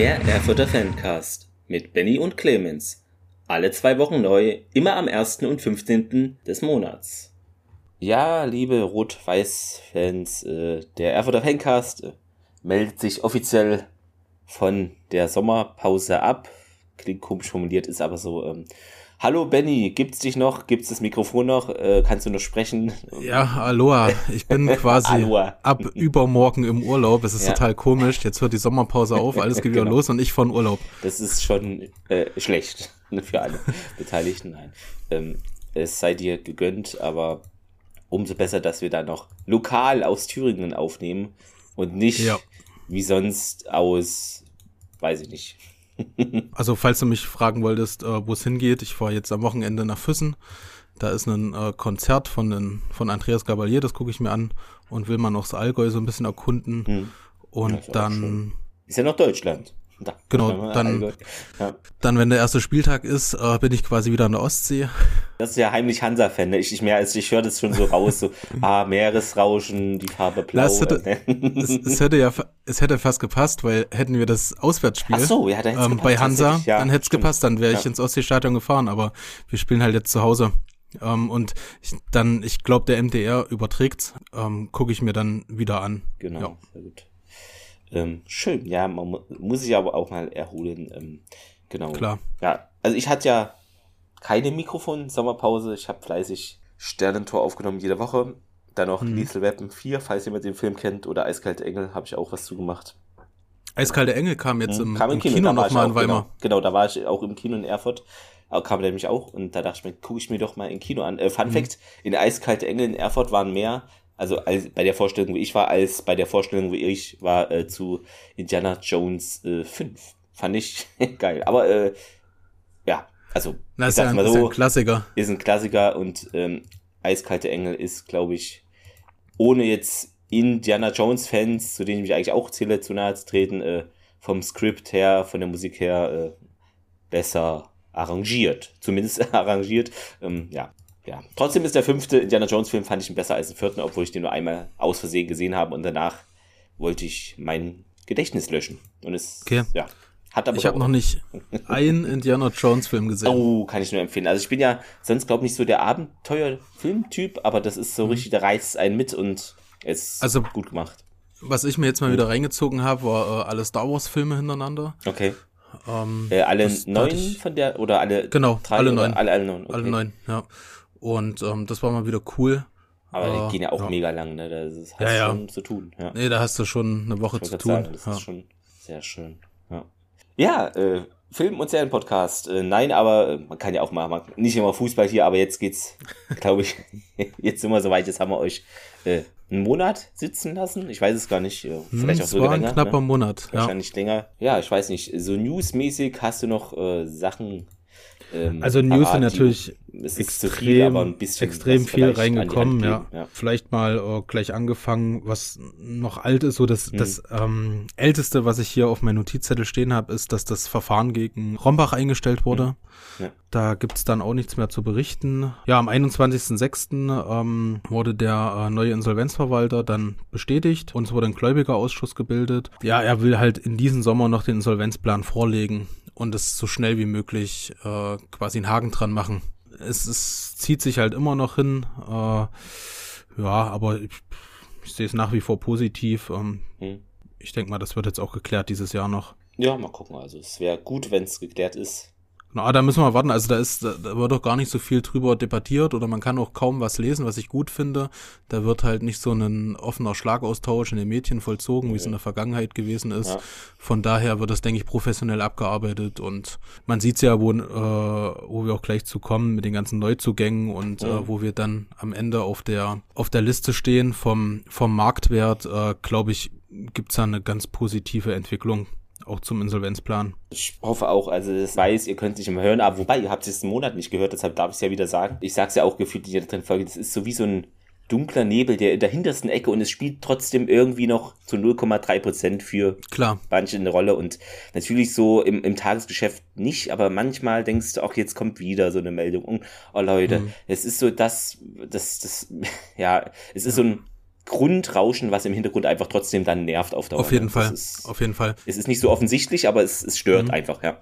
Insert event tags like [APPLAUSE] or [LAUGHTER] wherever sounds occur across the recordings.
Der Erfurter Fancast mit Benny und Clemens. Alle zwei Wochen neu, immer am 1. und 15. des Monats. Ja, liebe Rot-Weiß-Fans, äh, der Erfurter Fancast äh, meldet sich offiziell von der Sommerpause ab. Klingt komisch formuliert, ist aber so. Ähm, Hallo Benny, gibt's dich noch? Gibt's das Mikrofon noch? Äh, kannst du noch sprechen? Ja, Aloha. Ich bin [LAUGHS] quasi ab übermorgen im Urlaub. Es ist ja. total komisch. Jetzt hört die Sommerpause auf, alles geht wieder [LAUGHS] genau. los und ich von Urlaub. Das ist schon äh, schlecht [LAUGHS] für alle Beteiligten. Nein. Ähm, es sei dir gegönnt, aber umso besser, dass wir da noch lokal aus Thüringen aufnehmen und nicht ja. wie sonst aus, weiß ich nicht, [LAUGHS] also falls du mich fragen wolltest, äh, wo es hingeht, ich fahre jetzt am Wochenende nach Füssen. Da ist ein äh, Konzert von, den, von Andreas Gabalier, das gucke ich mir an und will man noch das Allgäu so ein bisschen erkunden. Hm. Und dann. Ist ja noch Deutschland. Da, genau, dann, ja. dann, wenn der erste Spieltag ist, äh, bin ich quasi wieder an der Ostsee. Das ist ja heimlich Hansa-Fan, ne? Ich, ich, mehr, also ich höre das schon so raus, so, [LAUGHS] ah, Meeresrauschen, die Farbe blau. Es hätte, es, es, hätte ja, es hätte fast gepasst, weil hätten wir das Auswärtsspiel so, ja, da ähm, bei Hansa, ja, dann hätte es gepasst, dann wäre ich ins Ostseestadion gefahren, aber wir spielen halt jetzt zu Hause. Ähm, und ich, dann, ich glaube, der MDR überträgt's, ähm, gucke ich mir dann wieder an. Genau, sehr gut. Ähm, schön, ja, man muss sich aber auch mal erholen. Ähm, genau. Klar. Ja, also ich hatte ja keine Mikrofon-Sommerpause. Ich habe fleißig Sternentor aufgenommen jede Woche. Dann noch hm. Liesel Weapon 4, falls jemand den Film kennt, oder Eiskalte Engel, habe ich auch was zugemacht. Eiskalte Engel kam jetzt hm. im, kam im, Kino, Kino nochmal in Weimar. Genau, genau, da war ich auch im Kino in Erfurt. Aber kam nämlich auch und da dachte ich mir, gucke ich mir doch mal im Kino an. Äh, Fun hm. Fact, in Eiskalte Engel in Erfurt waren mehr also als, bei der Vorstellung, wo ich war, als bei der Vorstellung, wo ich war, äh, zu Indiana Jones äh, 5. Fand ich [LAUGHS] geil. Aber äh, ja, also ich sag's ja, mal so, ist ein Klassiker. Ist ein Klassiker und ähm, Eiskalte Engel ist, glaube ich, ohne jetzt Indiana Jones Fans, zu denen ich mich eigentlich auch zähle, zu nahe zu treten, äh, vom Skript her, von der Musik her, äh, besser arrangiert. Zumindest [LAUGHS] arrangiert. Ähm, ja, ja, trotzdem ist der fünfte Indiana Jones Film fand ich ihn besser als den vierten, obwohl ich den nur einmal aus Versehen gesehen habe und danach wollte ich mein Gedächtnis löschen. Und es, okay. ja, hat aber. Ich habe noch nicht einen Indiana Jones Film gesehen. Oh, kann ich nur empfehlen. Also ich bin ja sonst glaube ich nicht so der Abenteuer-Filmtyp, aber das ist so mhm. richtig, der reizt einen mit und es also, gut gemacht. Was ich mir jetzt mal wieder reingezogen habe, war äh, alle Star Wars Filme hintereinander. Okay. Ähm, äh, alle neun von der oder alle genau drei alle neun alle, alle neun okay. alle neun ja und ähm, das war mal wieder cool. Aber äh, die gehen ja auch ja. mega lang, ne? Das hast ja, ja. schon zu tun. Ja. Nee, da hast du schon eine Woche zu tun. Sagen, das ja. ist schon sehr schön. Ja, ja äh, Film- und Serienpodcast. Äh, nein, aber äh, man kann ja auch mal, man, nicht immer Fußball hier, aber jetzt geht's, [LAUGHS] glaube ich, [LAUGHS] jetzt sind wir soweit, jetzt haben wir euch äh, einen Monat sitzen lassen. Ich weiß es gar nicht. Äh, vielleicht hm, auch so länger. Ein knapper ne? Monat. Wahrscheinlich länger. Ja, ich weiß nicht. So newsmäßig hast du noch äh, Sachen ähm, also News sind natürlich extrem, viel, extrem viel reingekommen, ja. ja. Vielleicht mal äh, gleich angefangen, was noch alt ist, so das, mhm. das ähm, älteste, was ich hier auf meinem Notizzettel stehen habe, ist, dass das Verfahren gegen Rombach eingestellt wurde. Mhm. Ja. Da gibt's dann auch nichts mehr zu berichten. Ja, am 21.06. Ähm, wurde der äh, neue Insolvenzverwalter dann bestätigt und es wurde ein Gläubigerausschuss gebildet. Ja, er will halt in diesem Sommer noch den Insolvenzplan vorlegen und es so schnell wie möglich äh, quasi einen Haken dran machen. Es, es zieht sich halt immer noch hin. Äh, ja, aber ich, ich sehe es nach wie vor positiv. Ähm, hm. Ich denke mal, das wird jetzt auch geklärt dieses Jahr noch. Ja, mal gucken. Also es wäre gut, wenn es geklärt ist. Na, da müssen wir warten. Also da ist, da, wird doch gar nicht so viel drüber debattiert oder man kann auch kaum was lesen, was ich gut finde. Da wird halt nicht so ein offener Schlagaustausch in den Medien vollzogen, wie es in der Vergangenheit gewesen ist. Ja. Von daher wird das, denke ich, professionell abgearbeitet und man sieht ja, wo, äh, wo wir auch gleich zu kommen mit den ganzen Neuzugängen und ja. äh, wo wir dann am Ende auf der auf der Liste stehen vom vom Marktwert, äh, glaube ich, gibt's da eine ganz positive Entwicklung auch zum Insolvenzplan. Ich hoffe auch, also das weiß, ihr könnt es nicht immer hören, aber wobei, ihr habt es einen Monat nicht gehört, deshalb darf ich es ja wieder sagen. Ich sage es ja auch gefühlt in jeder dritten Folge, das ist so wie so ein dunkler Nebel, der in der hintersten Ecke und es spielt trotzdem irgendwie noch zu 0,3 Prozent für Klar. manche eine Rolle und natürlich so im, im Tagesgeschäft nicht, aber manchmal denkst du auch, jetzt kommt wieder so eine Meldung. Oh Leute, mhm. es ist so das, das, das, [LAUGHS] ja, es ist so ein Grundrauschen, was im Hintergrund einfach trotzdem dann nervt auf Dauer. Auf jeden ne? Fall. Ist, auf jeden Fall. Es ist nicht so offensichtlich, aber es, es stört mhm. einfach, ja.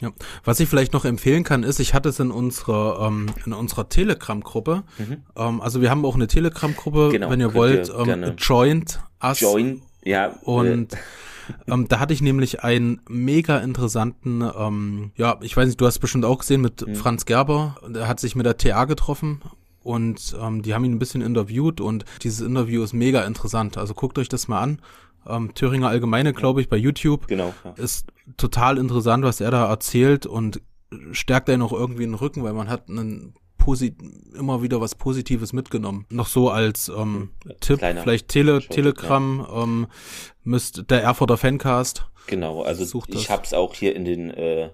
Ja. Was ich vielleicht noch empfehlen kann, ist, ich hatte es in unserer ähm, in unserer Telegram-Gruppe. Mhm. Ähm, also wir haben auch eine Telegram-Gruppe, genau, wenn ihr wollt, ihr ähm, joint us. Join, ja. Und äh. [LAUGHS] ähm, da hatte ich nämlich einen mega interessanten, ähm, ja, ich weiß nicht, du hast bestimmt auch gesehen mit mhm. Franz Gerber. Der hat sich mit der TA getroffen und ähm, die haben ihn ein bisschen interviewt und dieses Interview ist mega interessant. Also guckt euch das mal an. Ähm, Thüringer Allgemeine, glaube ich, bei YouTube. Genau. Ja. Ist total interessant, was er da erzählt und stärkt einen auch irgendwie den Rücken, weil man hat einen Posit immer wieder was Positives mitgenommen. Noch so als ähm, Tipp, Kleiner vielleicht Tele Show, Telegram ja. ähm, müsst der Erfurter Fancast. Genau, also Sucht ich habe es auch hier in den äh,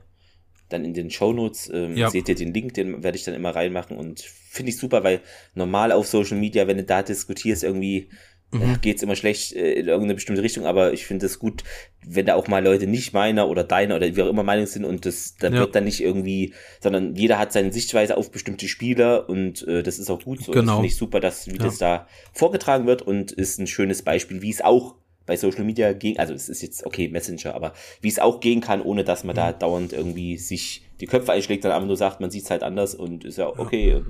dann in den Shownotes ähm, ja. seht ihr den Link, den werde ich dann immer reinmachen und finde ich super, weil normal auf Social Media, wenn du da diskutierst, irgendwie mhm. geht es immer schlecht äh, in irgendeine bestimmte Richtung, aber ich finde es gut, wenn da auch mal Leute nicht meiner oder deiner oder wie auch immer Meinung sind und das da ja. wird dann nicht irgendwie, sondern jeder hat seine Sichtweise auf bestimmte Spieler und äh, das ist auch gut so. Genau. Das finde ich super, dass wie ja. das da vorgetragen wird und ist ein schönes Beispiel, wie es auch bei Social Media gehen, also es ist jetzt okay, Messenger, aber wie es auch gehen kann, ohne dass man mhm. da dauernd irgendwie sich die Köpfe einschlägt, dann einfach nur sagt, man sieht es halt anders und ist ja okay. Ja.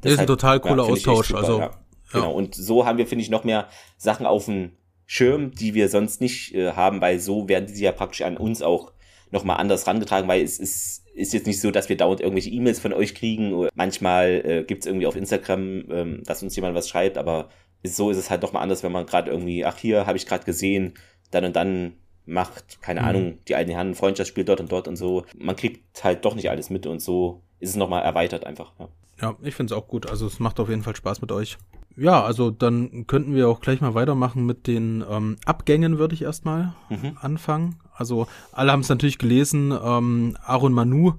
Das ist ein total cooler ja, Austausch, super, also. Ja. Genau, und so haben wir, finde ich, noch mehr Sachen auf dem Schirm, die wir sonst nicht äh, haben, weil so werden die ja praktisch an uns auch nochmal anders rangetragen, weil es ist, ist jetzt nicht so, dass wir dauernd irgendwelche E-Mails von euch kriegen. Manchmal äh, gibt es irgendwie auf Instagram, ähm, dass uns jemand was schreibt, aber so ist es halt nochmal anders, wenn man gerade irgendwie, ach hier, habe ich gerade gesehen, dann und dann macht, keine mhm. Ahnung, die eine Hand ein Freundschaftsspiel dort und dort und so. Man kriegt halt doch nicht alles mit und so ist es nochmal erweitert einfach. Ja, ja ich finde es auch gut. Also es macht auf jeden Fall Spaß mit euch. Ja, also dann könnten wir auch gleich mal weitermachen mit den ähm, Abgängen, würde ich erstmal mhm. anfangen. Also alle haben es natürlich gelesen, ähm, Aaron Manu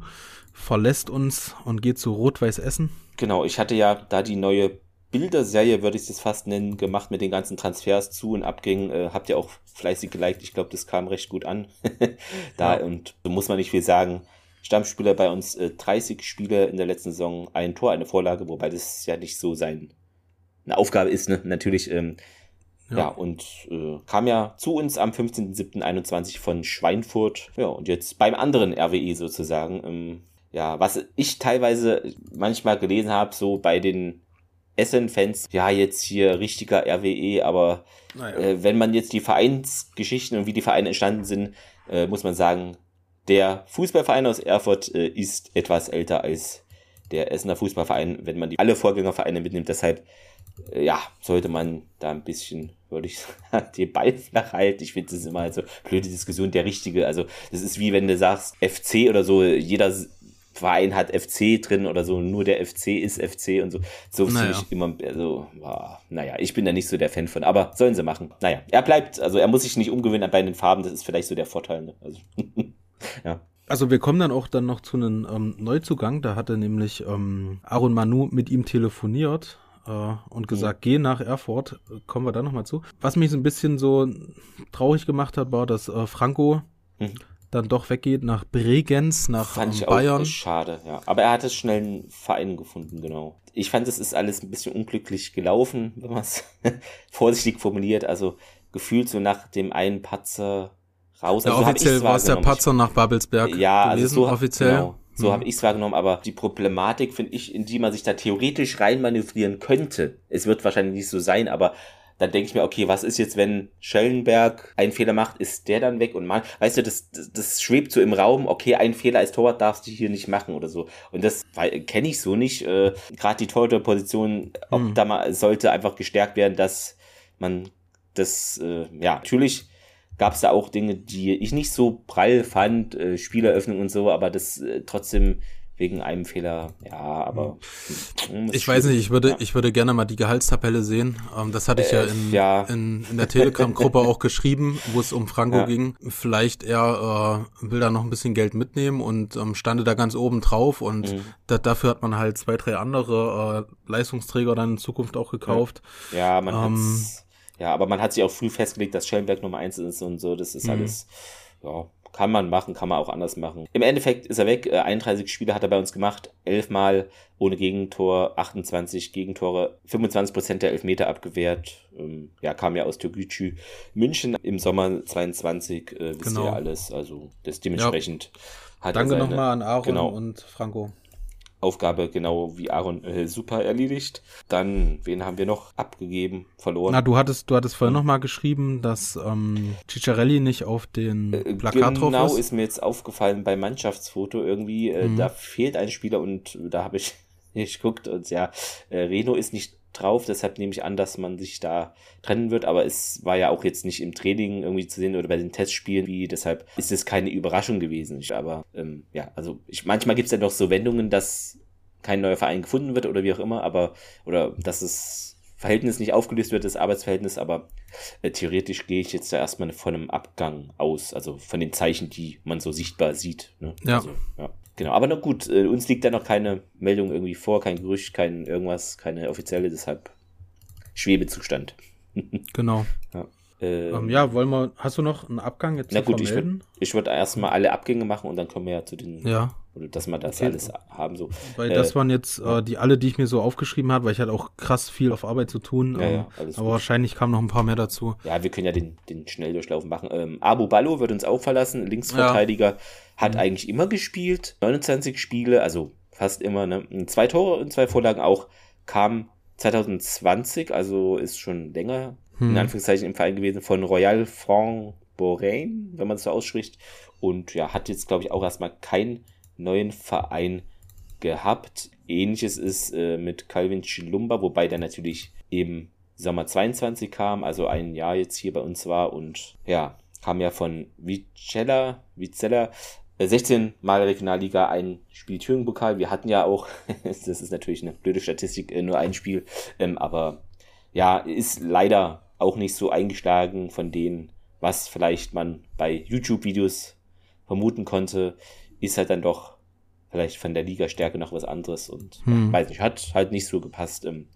verlässt uns und geht zu Rot-Weiß Essen. Genau, ich hatte ja da die neue Bilderserie, würde ich es fast nennen, gemacht mit den ganzen Transfers zu und Abgängen. Äh, habt ihr auch fleißig geliked. Ich glaube, das kam recht gut an. [LAUGHS] da ja. und so muss man nicht viel sagen. Stammspieler bei uns äh, 30 Spiele in der letzten Saison, ein Tor, eine Vorlage, wobei das ja nicht so sein eine Aufgabe ist, ne? Natürlich. Ähm, ja. ja, und äh, kam ja zu uns am 15.07.21 von Schweinfurt. Ja, und jetzt beim anderen RWE sozusagen. Ähm, ja, was ich teilweise manchmal gelesen habe, so bei den Essen-Fans, ja, jetzt hier richtiger RWE, aber naja. äh, wenn man jetzt die Vereinsgeschichten und wie die Vereine entstanden sind, äh, muss man sagen, der Fußballverein aus Erfurt äh, ist etwas älter als der Essener Fußballverein, wenn man die alle Vorgängervereine mitnimmt. Deshalb äh, ja, sollte man da ein bisschen, würde ich [LAUGHS] sagen, den Ball flach halten. Ich finde, das ist immer halt so blöde Diskussion, der richtige. Also, das ist wie wenn du sagst, FC oder so, jeder Verein hat FC drin oder so, nur der FC ist FC und so. So naja. finde ich immer, also, wow, naja, ich bin da nicht so der Fan von, aber sollen sie machen. Naja, er bleibt, also er muss sich nicht umgewöhnen bei den Farben, das ist vielleicht so der Vorteil. Ne? Also, [LAUGHS] ja. Also wir kommen dann auch dann noch zu einem ähm, Neuzugang, da hatte nämlich ähm, Aaron Manu mit ihm telefoniert äh, und gesagt, geh nach Erfurt. Kommen wir da nochmal zu. Was mich so ein bisschen so traurig gemacht hat, war, dass äh, Franco mhm. Dann doch weggeht nach Bregenz, nach Fand ich Bayern. Auch schade, ja. Aber er hat es schnell einen Verein gefunden, genau. Ich fand, es ist alles ein bisschen unglücklich gelaufen, [LAUGHS] wenn man es vorsichtig formuliert. Also gefühlt so nach dem einen Patzer raus. Also ja, offiziell war es der Patzer nach Babelsberg ja, also gewesen, also so, offiziell. Genau. So mhm. habe ich es wahrgenommen, aber die Problematik, finde ich, in die man sich da theoretisch reinmanövrieren könnte, es wird wahrscheinlich nicht so sein, aber dann denke ich mir, okay, was ist jetzt, wenn Schellenberg einen Fehler macht, ist der dann weg und man, weißt du, das, das, das schwebt so im Raum, okay, ein Fehler als Torwart darfst du hier nicht machen oder so. Und das kenne ich so nicht. Äh, Gerade die Torhüterposition, ob mhm. da mal sollte einfach gestärkt werden, dass man das, äh, ja, natürlich gab es da auch Dinge, die ich nicht so prall fand, äh, Spieleröffnung und so, aber das äh, trotzdem wegen einem Fehler, ja, aber. Hm, ich weiß nicht, ich würde, ja. ich würde gerne mal die Gehaltstabelle sehen. Ähm, das hatte ich äh, ja, in, ja. in, in der Telegram-Gruppe auch geschrieben, wo es um Franco ja. ging. Vielleicht er äh, will da noch ein bisschen Geld mitnehmen und ähm, stande da ganz oben drauf und mhm. da, dafür hat man halt zwei, drei andere äh, Leistungsträger dann in Zukunft auch gekauft. Ja, man ähm, ja, aber man hat sich auch früh festgelegt, dass Schellenberg Nummer eins ist und so. Das ist mhm. alles, ja, kann man machen, kann man auch anders machen. Im Endeffekt ist er weg. 31 äh, Spiele hat er bei uns gemacht, 11 Mal ohne Gegentor, 28 Gegentore, 25 Prozent der Elfmeter abgewehrt. Ähm, ja, kam ja aus Türgücü München im Sommer 22, äh, wisst genau. ihr alles. Also das dementsprechend ja. hat Danke nochmal an Aaron genau, und Franco. Aufgabe genau wie Aaron äh, super erledigt. Dann, wen haben wir noch abgegeben, verloren? Na, du hattest, du hattest vorhin hm. nochmal geschrieben, dass ähm, Ciccarelli nicht auf den äh, Plakat genau drauf ist. Genau, ist mir jetzt aufgefallen beim Mannschaftsfoto irgendwie, äh, mhm. da fehlt ein Spieler und da habe ich [LAUGHS] ich guckt und ja, äh, Reno ist nicht drauf, deshalb nehme ich an, dass man sich da trennen wird, aber es war ja auch jetzt nicht im Training irgendwie zu sehen oder bei den Testspielen, wie deshalb ist es keine Überraschung gewesen. Aber ähm, ja, also ich, manchmal gibt es ja noch so Wendungen, dass kein neuer Verein gefunden wird oder wie auch immer, aber oder dass das Verhältnis nicht aufgelöst wird, das Arbeitsverhältnis, aber äh, theoretisch gehe ich jetzt da erstmal von einem Abgang aus, also von den Zeichen, die man so sichtbar sieht. Ne? Ja. Also, ja. Genau, aber na gut, äh, uns liegt da noch keine Meldung irgendwie vor, kein Gerücht, kein irgendwas, keine offizielle, deshalb Schwebezustand. [LAUGHS] genau. Ja. Ähm, ähm, ja, wollen wir, hast du noch einen Abgang jetzt Na gut, ich würde würd erstmal alle Abgänge machen und dann kommen wir ja zu den, ja. oder dass wir das okay. alles haben so. Weil äh, das waren jetzt äh, die alle, die ich mir so aufgeschrieben habe, weil ich hatte auch krass viel auf Arbeit zu tun. Ja, ähm, ja, aber gut. wahrscheinlich kamen noch ein paar mehr dazu. Ja, wir können ja den, den Schnelldurchlauf machen. Ähm, Abu Ballo wird uns auch verlassen, Linksverteidiger. Hat mhm. eigentlich immer gespielt, 29 Spiele, also fast immer, ne? Zwei Tore und zwei Vorlagen auch, kam 2020, also ist schon länger hm. in Anführungszeichen im Verein gewesen von Royal Franc Borain, wenn man es so ausspricht. Und ja, hat jetzt, glaube ich, auch erstmal keinen neuen Verein gehabt. Ähnliches ist äh, mit Calvin Chilumba, wobei der natürlich im Sommer 22 kam, also ein Jahr jetzt hier bei uns war und ja, kam ja von Vicella, Vicella 16 äh, Mal Regionalliga, ein Spiel Thüringen-Pokal. Wir hatten ja auch, [LAUGHS] das ist natürlich eine blöde Statistik, äh, nur ein Spiel, ähm, aber ja, ist leider auch nicht so eingeschlagen von denen, was vielleicht man bei YouTube-Videos vermuten konnte, ist halt dann doch vielleicht von der Ligastärke noch was anderes und hm. weiß nicht, hat halt nicht so gepasst. Ähm,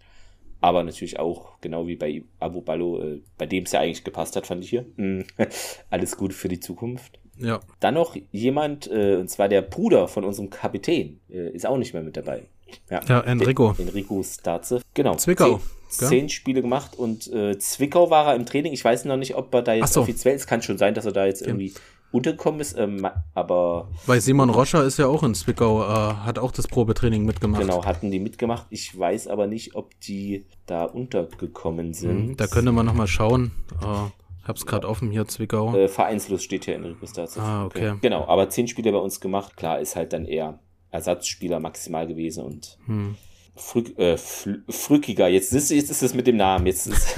aber natürlich auch, genau wie bei Abu Ballo, äh, bei dem es ja eigentlich gepasst hat, fand ich hier. Hm. [LAUGHS] Alles gut für die Zukunft. Ja. Dann noch jemand, äh, und zwar der Bruder von unserem Kapitän, äh, ist auch nicht mehr mit dabei. Ja, ja Enrico. Enrico Starze. Genau. Zwickau. Zehn, zehn Spiele gemacht und äh, Zwickau war er im Training. Ich weiß noch nicht, ob er da jetzt so. offiziell ist. Kann schon sein, dass er da jetzt irgendwie untergekommen ist, ähm, aber. Weil Simon Roscher ist ja auch in Zwickau, äh, hat auch das Probetraining mitgemacht. Genau, hatten die mitgemacht. Ich weiß aber nicht, ob die da untergekommen sind. Mhm, da könnte man nochmal schauen. Äh, hab's gerade offen hier, Zwickau. Äh, vereinslos steht hier in dazu. Ah, okay. Genau, aber zehn Spiele bei uns gemacht. Klar, ist halt dann eher Ersatzspieler maximal gewesen und hm. Frück, äh, Frückiger. Jetzt ist, jetzt ist es mit dem Namen. Jetzt ist,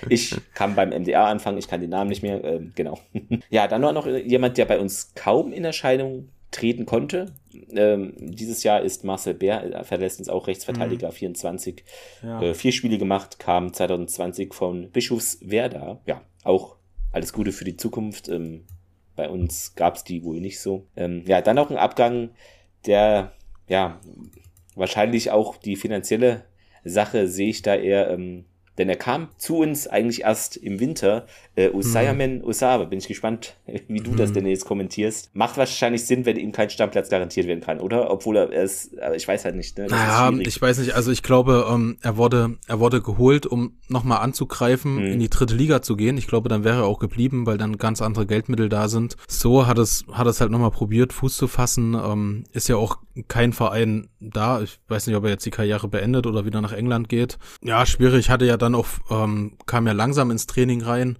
[LAUGHS] ich kann beim MDR anfangen, ich kann den Namen nicht mehr. Ähm, genau. [LAUGHS] ja, dann war noch jemand, der bei uns kaum in Erscheinung treten konnte. Ähm, dieses Jahr ist Marcel Bär, er verlässt uns auch Rechtsverteidiger, mhm. 24. Ja. Äh, vier Spiele gemacht, kam 2020 von Bischofswerda. Ja, auch alles Gute für die Zukunft. Ähm, bei uns gab es die wohl nicht so. Ähm, ja, dann noch ein Abgang, der ja wahrscheinlich auch die finanzielle Sache sehe ich da eher ähm, denn er kam zu uns eigentlich erst im Winter. Äh, Usayamen mhm. Usabe, bin ich gespannt, [LAUGHS] wie du mhm. das denn jetzt kommentierst. Macht wahrscheinlich Sinn, wenn ihm kein Stammplatz garantiert werden kann, oder? Obwohl er es, ich weiß halt nicht. Ne? naja, ich weiß nicht. Also ich glaube, ähm, er wurde, er wurde geholt, um nochmal anzugreifen, mhm. in die dritte Liga zu gehen. Ich glaube, dann wäre er auch geblieben, weil dann ganz andere Geldmittel da sind. So hat es, hat es halt nochmal probiert, Fuß zu fassen. Ähm, ist ja auch kein Verein da. Ich weiß nicht, ob er jetzt die Karriere beendet oder wieder nach England geht. Ja, schwierig. Hatte ja dann auch, ähm, kam ja langsam ins Training rein.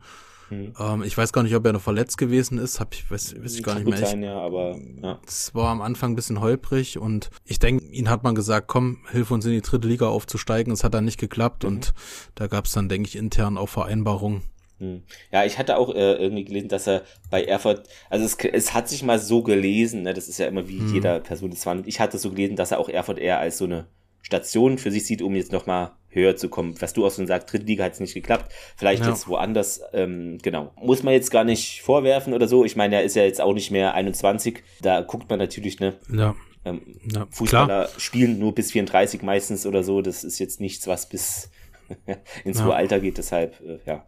Mhm. Ähm, ich weiß gar nicht, ob er noch verletzt gewesen ist. Hab ich, weiß, weiß ich gar nicht mehr. Sein, ja, aber, ja. Es war am Anfang ein bisschen holprig und ich denke, ihn hat man gesagt, komm, hilf uns in die dritte Liga aufzusteigen. Es hat dann nicht geklappt mhm. und da gab es dann, denke ich, intern auch Vereinbarungen. Hm. Ja, ich hatte auch äh, irgendwie gelesen, dass er bei Erfurt, also es, es hat sich mal so gelesen, ne, das ist ja immer wie hm. jeder Person das war. Ich hatte so gelesen, dass er auch Erfurt eher als so eine Station für sich sieht, um jetzt nochmal höher zu kommen. Was du auch schon sagst, dritte Liga hat es nicht geklappt. Vielleicht ja. jetzt woanders, ähm, genau. Muss man jetzt gar nicht vorwerfen oder so. Ich meine, er ist ja jetzt auch nicht mehr 21. Da guckt man natürlich, ne? Ja. Ähm, ja, Fußballer klar. spielen nur bis 34 meistens oder so. Das ist jetzt nichts, was bis [LAUGHS] ins ja. hohe Alter geht. Deshalb, äh, ja.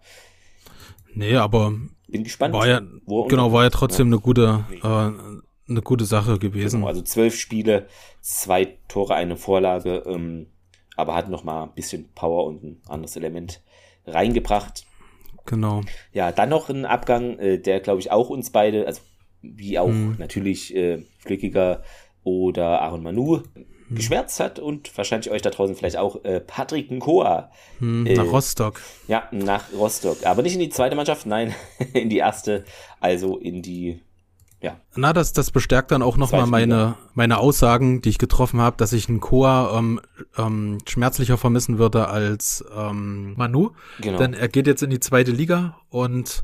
Nee, aber bin gespannt. War ja, genau, war ja trotzdem ja. eine gute, äh, eine gute Sache gewesen. Genau, also zwölf Spiele, zwei Tore, eine Vorlage, ähm, aber hat noch mal ein bisschen Power und ein anderes Element reingebracht. Genau. Ja, dann noch ein Abgang, äh, der glaube ich auch uns beide, also wie auch mhm. natürlich äh, Flückiger oder Aaron Manu hm. geschwärzt hat und wahrscheinlich euch da draußen vielleicht auch äh, Patrick Nkoa. Hm, äh, nach Rostock. Ja, nach Rostock. Aber nicht in die zweite Mannschaft, nein, [LAUGHS] in die erste, also in die ja. Na, das, das bestärkt dann auch nochmal meine, meine Aussagen, die ich getroffen habe, dass ich einen Koa ähm, ähm, schmerzlicher vermissen würde als ähm, Manu. Genau. Denn er geht jetzt in die zweite Liga und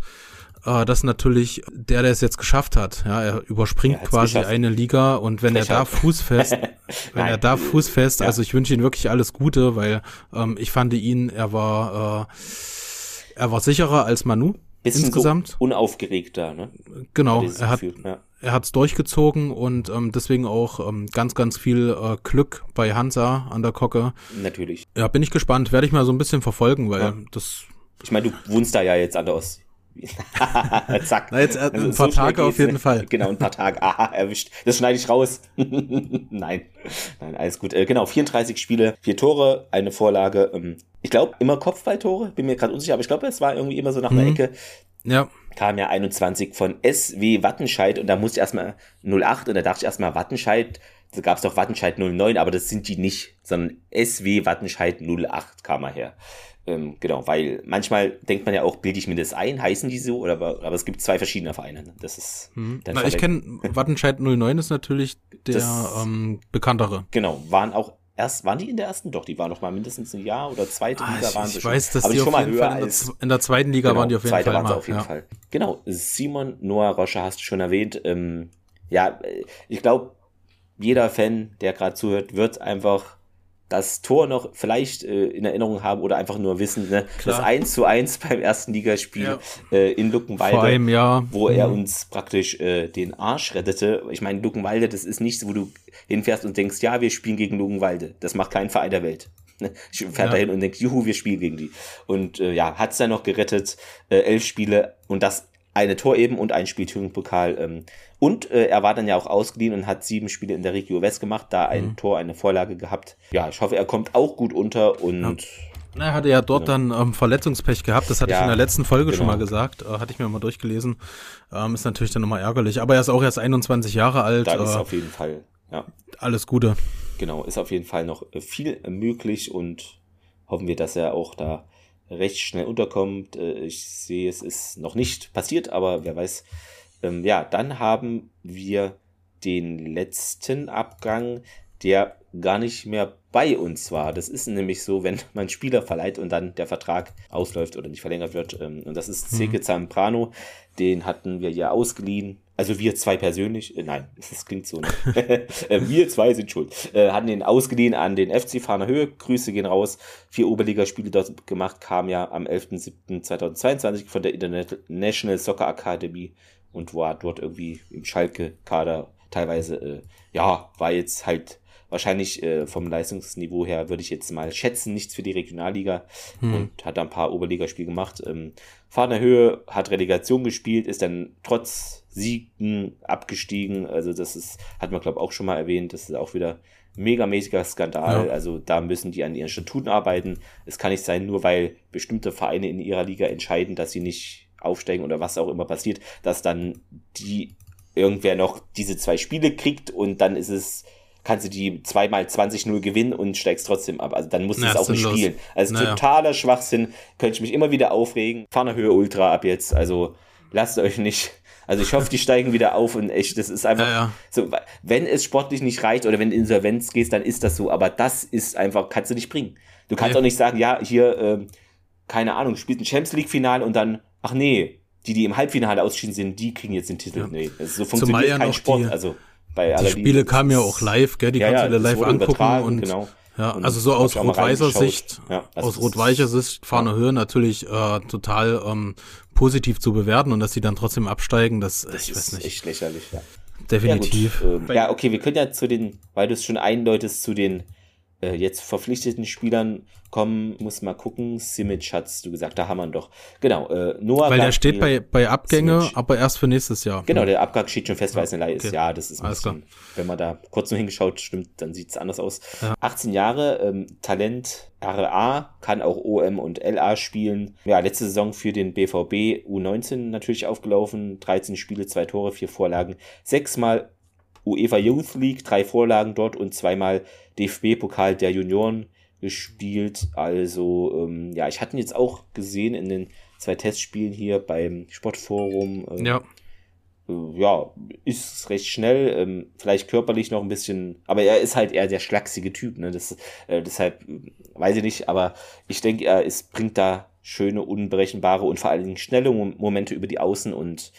äh, das ist natürlich der, der es jetzt geschafft hat. Ja, er überspringt quasi geschafft. eine Liga und wenn Frechheit. er da fußfest, [LAUGHS] wenn er da fußfest, ja. also ich wünsche ihm wirklich alles Gute, weil ähm, ich fand ihn, er war, äh, er war sicherer als Manu. Bisschen insgesamt. So unaufgeregter, ne? Genau, er hat, ja. er hat's durchgezogen und ähm, deswegen auch ähm, ganz, ganz viel äh, Glück bei Hansa an der Kocke. Natürlich. Ja, bin ich gespannt. Werde ich mal so ein bisschen verfolgen, weil ja. das. Ich meine, du wohnst da ja jetzt an der Ostsee. [LAUGHS] Zack. Na, jetzt also ein paar so Tage auf jeden Fall. Genau, ein paar Tage. [LAUGHS] Aha, erwischt. Das schneide ich raus. [LAUGHS] Nein. Nein, alles gut. Äh, genau, 34 Spiele, vier Tore, eine Vorlage. Ähm, ich glaube, immer Kopfballtore. Bin mir gerade unsicher, aber ich glaube, es war irgendwie immer so nach mhm. einer Ecke. Ja. Kam ja 21 von SW Wattenscheid und da musste ich erstmal 08 und da dachte ich erstmal Wattenscheid. Da gab es doch Wattenscheid 09, aber das sind die nicht, sondern SW Wattenscheid 08 kam er her. Ähm, genau, weil manchmal denkt man ja auch, bilde ich mir das ein, heißen die so, oder, aber es gibt zwei verschiedene Vereine. Ne? Das ist. Mhm. Na, ich kenne Wattenscheid 09 ist natürlich der das, ähm, bekanntere. Genau, waren auch erst, waren die in der ersten? Doch, die waren noch mal mindestens ein Jahr oder zweite ah, Liga ich, waren sie ich schon. weiß, dass aber die schon mal höher in der, als, in der zweiten Liga genau, waren die auf jeden zweite Fall. Mal, auf jeden ja. Fall. Genau, Simon Noah Rocha hast du schon erwähnt. Ähm, ja, ich glaube, jeder Fan, der gerade zuhört, wird einfach das Tor noch vielleicht äh, in Erinnerung haben oder einfach nur wissen, ne? das 1 zu 1 [LAUGHS] beim ersten Ligaspiel ja. äh, in Luckenwalde, Vor einem Jahr. wo mhm. er uns praktisch äh, den Arsch rettete. Ich meine, Luckenwalde, das ist nichts, wo du hinfährst und denkst, ja, wir spielen gegen Luckenwalde. Das macht kein Verein der Welt. Ne? Ich fährt ja. dahin und denkt, juhu, wir spielen gegen die. Und äh, ja, hat's dann noch gerettet, äh, elf Spiele und das eine Tor eben und ein Spiel Thüringen-Pokal. Ähm, und äh, er war dann ja auch ausgeliehen und hat sieben Spiele in der Regio West gemacht, da ein mhm. Tor, eine Vorlage gehabt. Ja, ich hoffe, er kommt auch gut unter und. Ja. Er hatte ja dort genau. dann ähm, Verletzungspech gehabt, das hatte ja, ich in der letzten Folge genau. schon mal gesagt, äh, hatte ich mir mal durchgelesen. Ähm, ist natürlich dann nochmal ärgerlich, aber er ist auch erst 21 Jahre alt. Da ist äh, auf jeden Fall, ja. Alles Gute. Genau, ist auf jeden Fall noch viel möglich und hoffen wir, dass er auch da recht schnell unterkommt. Äh, ich sehe, es ist noch nicht passiert, aber wer weiß. Ähm, ja, dann haben wir den letzten Abgang, der gar nicht mehr bei uns war. Das ist nämlich so, wenn man Spieler verleiht und dann der Vertrag ausläuft oder nicht verlängert wird. Ähm, und das ist Zeke mhm. Zamprano. Den hatten wir ja ausgeliehen also wir zwei persönlich, äh, nein, [LAUGHS] das klingt so nicht. [LAUGHS] äh, wir zwei sind schuld. Äh, hatten den ausgeliehen an den FC Fahner Höhe. Grüße gehen raus. Vier Oberligaspiele dort gemacht, kam ja am 11.07.2022 von der International Soccer Academy und war dort irgendwie im Schalke-Kader teilweise, äh, ja, war jetzt halt wahrscheinlich äh, vom Leistungsniveau her, würde ich jetzt mal schätzen, nichts für die Regionalliga hm. und hat da ein paar Oberligaspiele gemacht. Ähm, Fahner Höhe hat Relegation gespielt, ist dann trotz Siegen abgestiegen. Also das ist, hat man glaube ich auch schon mal erwähnt, das ist auch wieder megamäßiger Skandal. Ja. Also da müssen die an ihren Statuten arbeiten. Es kann nicht sein, nur weil bestimmte Vereine in ihrer Liga entscheiden, dass sie nicht aufsteigen oder was auch immer passiert, dass dann die irgendwer noch diese zwei Spiele kriegt und dann ist es kannst du die zweimal 20-0 gewinnen und steigst trotzdem ab. Also dann musst du es auch nicht spielen. Also naja. totaler Schwachsinn. Könnte ich mich immer wieder aufregen. Fahner Höhe Ultra ab jetzt. Also lasst euch nicht also ich hoffe, die steigen wieder auf und echt, das ist einfach ja, ja. so, wenn es sportlich nicht reicht oder wenn du Insolvenz gehst, dann ist das so, aber das ist einfach, kannst du nicht bringen. Du kannst ja. auch nicht sagen, ja, hier, äh, keine Ahnung, spielt ein Champions League Finale und dann, ach nee, die, die im Halbfinale ausschieden sind, die kriegen jetzt den Titel. Nee, so funktioniert kein Sport, die, also bei Die Spiele kamen ja auch live, gell, die ja, kannst du ja, live angucken und genau. Ja, und also so aus rot-weißer Sicht, ja, also aus rot-weißer Sicht Fahne ja. Höhe natürlich äh, total ähm, positiv zu bewerten und dass sie dann trotzdem absteigen, das, das ich weiß nicht. echt lächerlich, ja. Definitiv. Ja, ähm, ja, okay, wir können ja zu den, weil du es schon eindeutest, zu den äh, jetzt verpflichteten Spielern kommen, muss mal gucken. Simic hat's du gesagt, da haben wir ihn doch. Genau, äh, Noah. Weil der steht bei, bei Abgänge, Simic. aber erst für nächstes Jahr. Genau, der Abgang steht schon fest, weil es eine Leihe ist. Ja, das ist ein bisschen, wenn man da kurz nur hingeschaut, stimmt, dann sieht's anders aus. Ja. 18 Jahre, ähm, Talent RA, kann auch OM und LA spielen. Ja, letzte Saison für den BVB U19 natürlich aufgelaufen. 13 Spiele, zwei Tore, vier Vorlagen, sechsmal UEFA Youth League, drei Vorlagen dort und zweimal DFB-Pokal der Junioren gespielt. Also, ähm, ja, ich hatte ihn jetzt auch gesehen in den zwei Testspielen hier beim Sportforum. Ähm, ja. Äh, ja, ist recht schnell, ähm, vielleicht körperlich noch ein bisschen, aber er ist halt eher der schlachsige Typ, ne? Das, äh, deshalb weiß ich nicht, aber ich denke, er ist, bringt da schöne, unberechenbare und vor allen Dingen schnelle Momente über die Außen und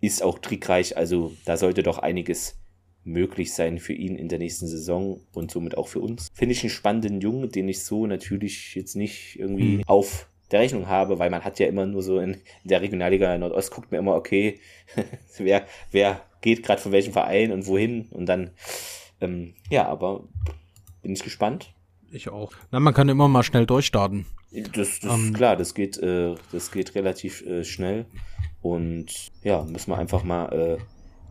ist auch trickreich. Also da sollte doch einiges möglich sein für ihn in der nächsten Saison und somit auch für uns. Finde ich einen spannenden Jungen, den ich so natürlich jetzt nicht irgendwie mhm. auf der Rechnung habe, weil man hat ja immer nur so in, in der Regionalliga Nordost guckt mir immer, okay, [LAUGHS] wer, wer geht gerade von welchem Verein und wohin und dann, ähm, ja, aber bin ich gespannt. Ich auch. Na, man kann immer mal schnell durchstarten. Das, das ähm, klar, das geht, äh, das geht relativ äh, schnell und ja, müssen wir einfach mal äh,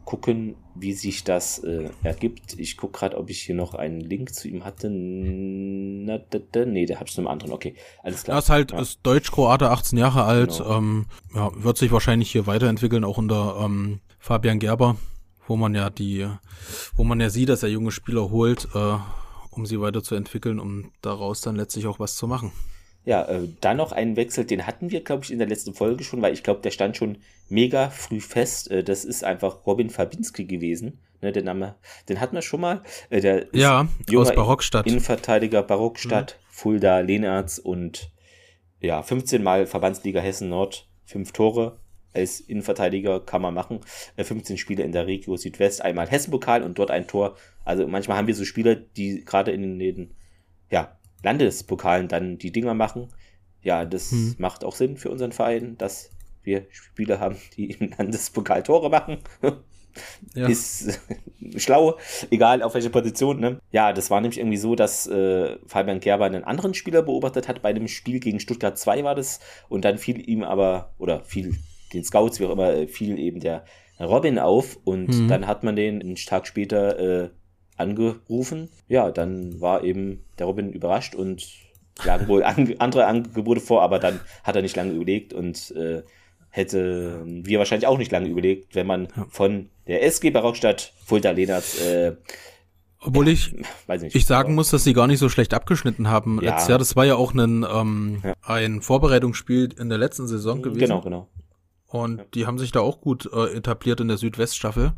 gucken, wie sich das äh, ergibt. Ich gucke gerade, ob ich hier noch einen Link zu ihm hatte. Na, da, da, nee, der hat schon einem anderen. Okay, alles klar. Er ist halt ja. ist Deutsch-Kroate, 18 Jahre alt. Genau. Ähm, ja, wird sich wahrscheinlich hier weiterentwickeln, auch unter ähm, Fabian Gerber, wo man ja die, wo man ja sieht, dass er junge Spieler holt, äh, um sie weiterzuentwickeln, um daraus dann letztlich auch was zu machen. Ja, äh, dann noch einen Wechsel, den hatten wir, glaube ich, in der letzten Folge schon, weil ich glaube, der stand schon mega früh fest. Äh, das ist einfach Robin Fabinski gewesen. Ne, den, Name, den hatten wir schon mal. Äh, der ja, aus Barockstadt. Innenverteidiger Barockstadt, mhm. Fulda, Lehnerz und ja, 15 Mal Verbandsliga Hessen Nord, fünf Tore als Innenverteidiger kann man machen. 15 äh, Spiele in der Regio Südwest, einmal Hessenpokal und dort ein Tor. Also manchmal haben wir so Spieler, die gerade in den ja, Landespokalen dann die Dinger machen. Ja, das hm. macht auch Sinn für unseren Verein, dass wir Spieler haben, die im Landespokal Tore machen. [LAUGHS] Ja. Ist schlau, egal auf welche Position. Ne? Ja, das war nämlich irgendwie so, dass äh, Fabian Gerber einen anderen Spieler beobachtet hat. Bei dem Spiel gegen Stuttgart 2 war das. Und dann fiel ihm aber, oder fiel den Scouts, wie auch immer, fiel eben der Robin auf. Und mhm. dann hat man den einen Tag später äh, angerufen. Ja, dann war eben der Robin überrascht und lagen wohl an, [LAUGHS] andere Angebote vor, aber dann hat er nicht lange überlegt und äh, hätte wir wahrscheinlich auch nicht lange überlegt, wenn man ja. von der SG Barockstadt Fulda Lenert äh, obwohl ich, [LAUGHS] weiß nicht, ich sagen muss, dass sie gar nicht so schlecht abgeschnitten haben ja. letztes Jahr. Das war ja auch ein, ähm, ja. ein Vorbereitungsspiel in der letzten Saison gewesen. Genau, genau. Und ja. die haben sich da auch gut äh, etabliert in der Südweststaffel.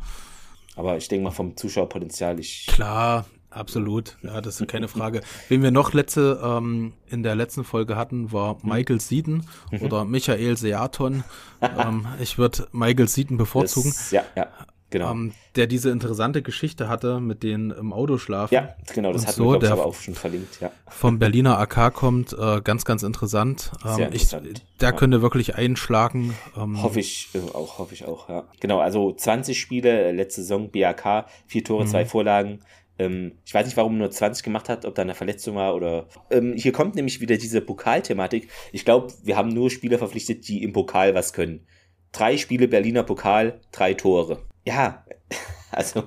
Aber ich denke mal vom Zuschauerpotenzial, ich. Klar, absolut. Ja, das ist keine Frage. Wen wir noch letzte, ähm, in der letzten Folge hatten, war Michael Sieden mhm. oder Michael Seaton. ähm, ich würde Michael Sieden bevorzugen. Das, ja, ja. Genau. Ähm, der diese interessante Geschichte hatte mit den im Auto schlafen. Ja, genau, das hat so, wir, aber auch schon verlinkt, ja. Vom Berliner AK kommt, äh, ganz, ganz interessant. Ähm, Sehr interessant. Ich, der ja. könnte wirklich einschlagen. Ähm, hoffe ich äh, auch, hoffe ich auch, ja. Genau, also 20 Spiele, letzte Saison BAK, vier Tore, mhm. zwei Vorlagen. Ähm, ich weiß nicht, warum nur 20 gemacht hat, ob da eine Verletzung war oder. Ähm, hier kommt nämlich wieder diese Pokalthematik. Ich glaube, wir haben nur Spieler verpflichtet, die im Pokal was können. Drei Spiele Berliner Pokal, drei Tore ja, [LAUGHS] also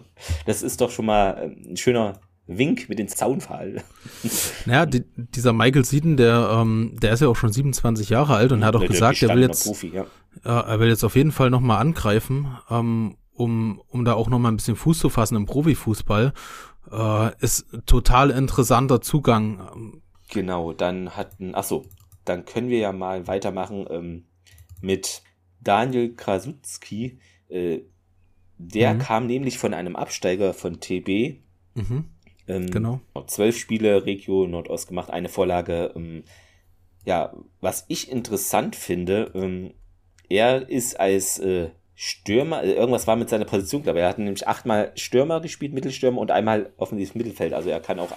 das ist doch schon mal ähm, ein schöner Wink mit dem Zaunfall. [LAUGHS] Naja, die, dieser Michael Seaton, der, ähm, der ist ja auch schon 27 Jahre alt und hat auch gesagt, er will jetzt, Profi, ja. äh, er will jetzt auf jeden Fall nochmal angreifen, ähm, um, um da auch nochmal ein bisschen Fuß zu fassen im Profifußball. Äh, ist total interessanter Zugang. Genau, dann hatten, ach so, dann können wir ja mal weitermachen ähm, mit Daniel Krasutski. Äh, der mhm. kam nämlich von einem Absteiger von TB. Mhm. Ähm, genau. Zwölf Spiele Regio Nordost gemacht, eine Vorlage. Ähm, ja, was ich interessant finde, ähm, er ist als äh, Stürmer, äh, irgendwas war mit seiner Position, glaube ich. Er hat nämlich achtmal Stürmer gespielt, Mittelstürmer und einmal offensives Mittelfeld. Also er kann auch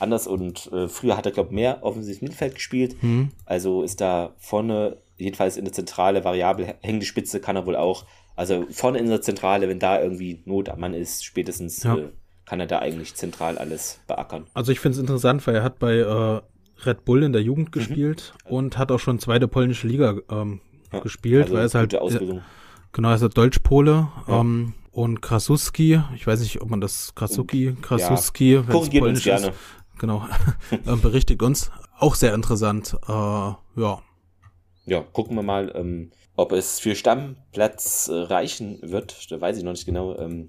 anders und äh, früher hat er, glaube ich, mehr offensives Mittelfeld gespielt. Mhm. Also ist da vorne, jedenfalls in der zentrale Variable, hängende Spitze kann er wohl auch. Also vorne in der Zentrale, wenn da irgendwie Not am Mann ist, spätestens ja. äh, kann er da eigentlich zentral alles beackern. Also ich finde es interessant, weil er hat bei äh, Red Bull in der Jugend mhm. gespielt mhm. und hat auch schon zweite polnische Liga ähm, ja, gespielt, also weil er ist halt äh, genau, er ist halt Deutsch-Pole ja. ähm, und Krasuski, ich weiß nicht, ob man das Krasuki, Krasuski, ja. wenn es polnisch ist, gerne. genau, [LAUGHS] äh, berichtigt uns. Auch sehr interessant, äh, ja. Ja, gucken wir mal, ähm, ob es für Stammplatz äh, reichen wird, da weiß ich noch nicht genau, ähm,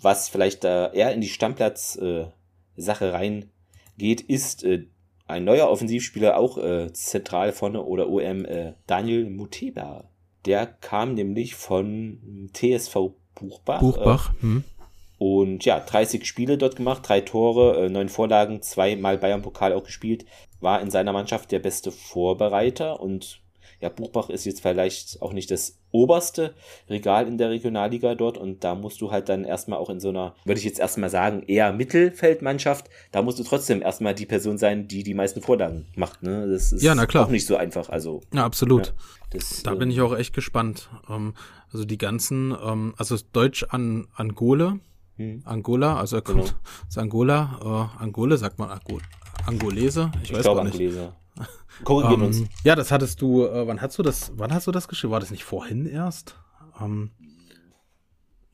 was vielleicht da eher in die Stammplatz-Sache äh, reingeht, ist äh, ein neuer Offensivspieler, auch äh, zentral vorne oder OM, äh, Daniel Muteba. Der kam nämlich von TSV Buchbach. Buchbach. Hm. Und ja, 30 Spiele dort gemacht, drei Tore, neun Vorlagen, zweimal Bayern-Pokal auch gespielt. War in seiner Mannschaft der beste Vorbereiter und ja, Buchbach ist jetzt vielleicht auch nicht das oberste Regal in der Regionalliga dort und da musst du halt dann erstmal auch in so einer, würde ich jetzt erstmal sagen, eher Mittelfeldmannschaft, da musst du trotzdem erstmal die Person sein, die die meisten Vorlagen macht. Ne? Das ist ja, na klar. auch nicht so einfach. Also, ja, absolut. Ja, das, da äh, bin ich auch echt gespannt. Ähm, also die ganzen, ähm, also Deutsch an Angole, hm. Angola, also er kommt genau. aus Angola, äh, Angole sagt man Angol Angolese, ich, ich weiß gar nicht. Angolese. Korrigieren ähm, uns. Ja, das hattest du, äh, wann hast du das, wann hast du das geschrieben? War das nicht vorhin erst? Ähm,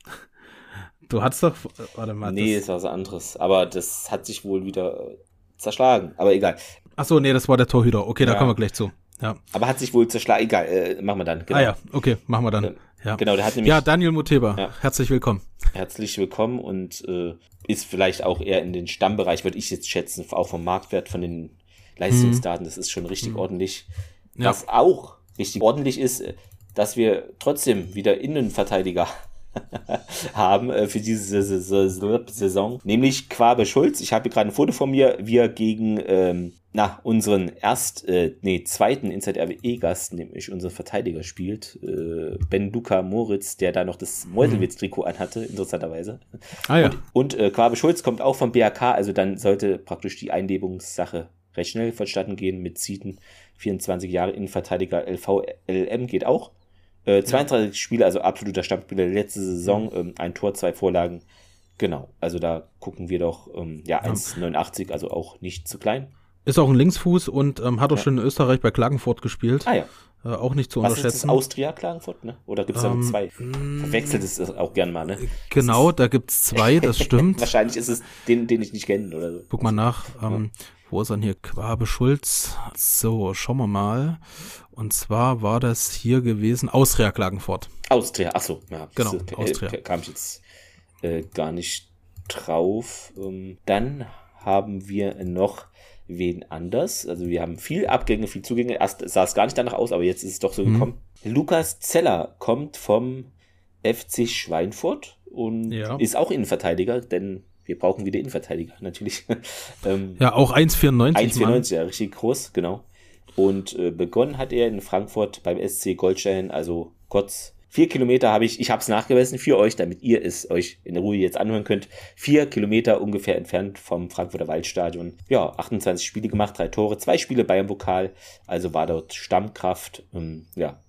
[LAUGHS] du hattest doch, äh, warte mal. Nee, das, ist was anderes. Aber das hat sich wohl wieder äh, zerschlagen. Aber egal. Ach so, nee, das war der Torhüter. Okay, ja. da kommen wir gleich zu. Ja. Aber hat sich wohl zerschlagen. Egal, äh, machen wir dann. Genau. Ah ja, okay, machen wir dann. Ja. Genau, der hat nämlich. Ja, Daniel Muteba. Ja. Herzlich willkommen. Herzlich willkommen und äh, ist vielleicht auch eher in den Stammbereich, würde ich jetzt schätzen, auch vom Marktwert von den Leistungsdaten, das ist schon richtig mhm. ordentlich. Ja. Was auch richtig ordentlich ist, dass wir trotzdem wieder Innenverteidiger [LAUGHS] haben äh, für diese Saison, nämlich Quabe Schulz. Ich habe hier gerade ein Foto von mir, wie er gegen ähm, na, unseren erst, äh, nee, zweiten Inside RWE-Gast, nämlich unseren Verteidiger spielt, äh, Ben Luca Moritz, der da noch das Meuselwitz-Trikot anhatte, interessanterweise. Ah, ja. Und, und äh, Quabe Schulz kommt auch vom BAK, also dann sollte praktisch die Einlebungssache recht schnell vonstatten gehen mit Zieten. 24 Jahre Innenverteidiger LVLM geht auch. Äh, 32 ja. Spiele, also absoluter Stammspieler letzte Saison, ähm, ein Tor, zwei Vorlagen. Genau, also da gucken wir doch, ähm, ja, 1,89, also auch nicht zu klein. Ist auch ein Linksfuß und ähm, hat auch ja. schon in Österreich bei Klagenfurt gespielt. Ah ja. Äh, auch nicht zu Was unterschätzen. Ist das Austria Klagenfurt, ne? Oder gibt es da ähm, zwei? Verwechselt es auch gern mal, ne? Genau, da gibt es zwei, das [LAUGHS] stimmt. Wahrscheinlich ist es den, den ich nicht kenne, oder so. Guck mal nach. Ähm, ja. Wo ist dann hier Quabe Schulz? So, schauen wir mal. Und zwar war das hier gewesen Austria Klagenfurt. Austria, ach so, ja. Genau, das, äh, Austria. Kam ich jetzt äh, gar nicht drauf. Ähm, dann haben wir noch wen anders. Also wir haben viel Abgänge, viel Zugänge. Erst sah es gar nicht danach aus, aber jetzt ist es doch so mhm. gekommen. Lukas Zeller kommt vom FC Schweinfurt und ja. ist auch Innenverteidiger, denn wir brauchen wieder Innenverteidiger, [LAUGHS] natürlich. ähm, ja, auch 1,94. 1,94, ja, richtig groß, genau. Und äh, begonnen hat er in Frankfurt beim SC Goldstein, also kurz vier Kilometer habe ich, ich habe es nachgewiesen für euch, damit ihr es euch in Ruhe jetzt anhören könnt. Vier Kilometer ungefähr entfernt vom Frankfurter Waldstadion. Ja, 28 Spiele gemacht, drei Tore, zwei Spiele Bayern-Pokal, also war dort Stammkraft. Ähm, ja,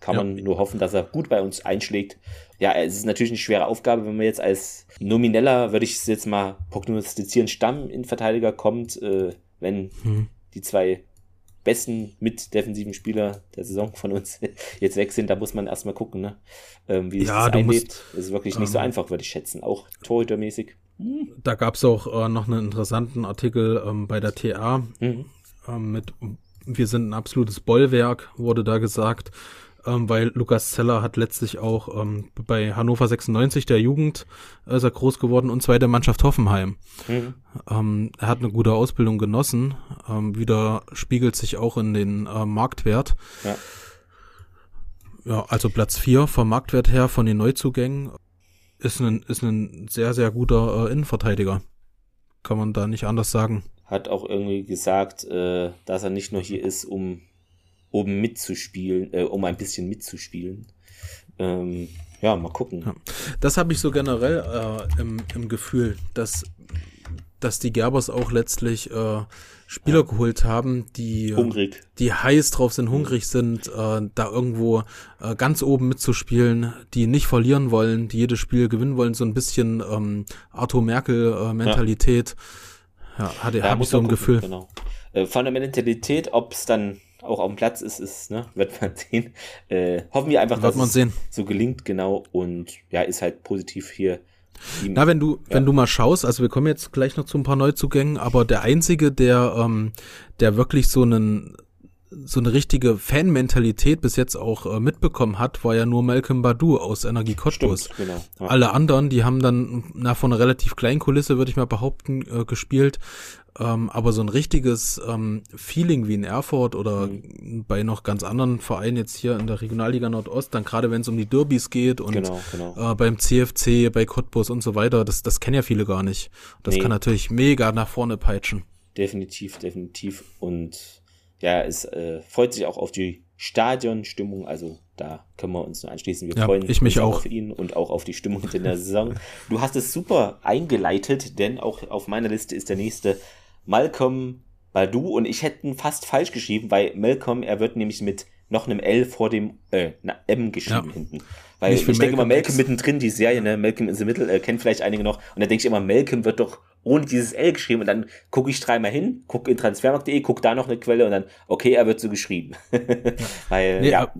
kann ja. man nur hoffen, dass er gut bei uns einschlägt. Ja, es ist natürlich eine schwere Aufgabe, wenn man jetzt als nomineller, würde ich es jetzt mal prognostizieren, Stamm in Verteidiger kommt, äh, wenn hm. die zwei besten mit defensiven Spieler der Saison von uns [LAUGHS] jetzt weg sind, da muss man erstmal gucken, ne? ähm, wie sich ja, das einlebt. Musst, das ist wirklich nicht ähm, so einfach, würde ich schätzen, auch torhütermäßig. Hm. Da gab es auch äh, noch einen interessanten Artikel ähm, bei der TA mhm. ähm, mit Wir sind ein absolutes Bollwerk, wurde da gesagt ähm, weil Lukas Zeller hat letztlich auch ähm, bei Hannover 96 der Jugend äh, ist er groß geworden und zweite Mannschaft Hoffenheim. Mhm. Ähm, er hat eine gute Ausbildung genossen, ähm, wieder spiegelt sich auch in den äh, Marktwert. Ja. ja, also Platz 4 vom Marktwert her von den Neuzugängen ist ein, ist ein sehr, sehr guter äh, Innenverteidiger. Kann man da nicht anders sagen. Hat auch irgendwie gesagt, äh, dass er nicht nur hier ist, um um mitzuspielen, äh, um ein bisschen mitzuspielen. Ähm, ja, mal gucken. Ja. Das habe ich so generell äh, im, im Gefühl, dass dass die Gerbers auch letztlich äh, Spieler ja. geholt haben, die hungrig. die heiß drauf sind, hungrig sind, äh, da irgendwo äh, ganz oben mitzuspielen, die nicht verlieren wollen, die jedes Spiel gewinnen wollen, so ein bisschen ähm, Arthur Merkel äh, Mentalität. Ja, ja hatte ja, habe ich so ein gucken, Gefühl. Genau. Äh, von der Mentalität, ob es dann auch auf dem Platz ist, ist, ne, [LAUGHS] wird man sehen. Äh, hoffen wir einfach, wird dass es so gelingt, genau. Und ja, ist halt positiv hier. Na, wenn du, ja. wenn du mal schaust, also wir kommen jetzt gleich noch zu ein paar Neuzugängen, aber der einzige, der, ähm, der wirklich so einen, so eine richtige Fan-Mentalität bis jetzt auch äh, mitbekommen hat, war ja nur Malcolm Badu aus Energie Cottbus. Genau, ja. Alle anderen, die haben dann na von einer relativ kleinen Kulisse, würde ich mal behaupten, äh, gespielt. Ähm, aber so ein richtiges ähm, Feeling wie in Erfurt oder mhm. bei noch ganz anderen Vereinen jetzt hier in der Regionalliga Nordost, dann gerade wenn es um die Derbys geht und genau, genau. Äh, beim CFC, bei Cottbus und so weiter, das, das kennen ja viele gar nicht. Das nee. kann natürlich mega nach vorne peitschen. Definitiv, definitiv. Und ja, es äh, freut sich auch auf die Stadionstimmung. Also da können wir uns nur anschließen. Wir ja, freuen ich mich auch auf ihn und auch auf die Stimmung in der Saison. Du hast es super eingeleitet, denn auch auf meiner Liste ist der nächste Malcolm Badu und ich hätte ihn fast falsch geschrieben, weil Malcolm, er wird nämlich mit noch einem L vor dem äh, M geschrieben ja. hinten. Weil ich, denke immer Malcolm mittendrin, die Serie, ne, Malcolm in the Middle, äh, kennt vielleicht einige noch. Und da denke ich immer, Malcolm wird doch ohne dieses L geschrieben. Und dann gucke ich dreimal hin, gucke in transfermarkt.de, gucke da noch eine Quelle und dann, okay, er wird so geschrieben. [LAUGHS] Weil, nee, ja,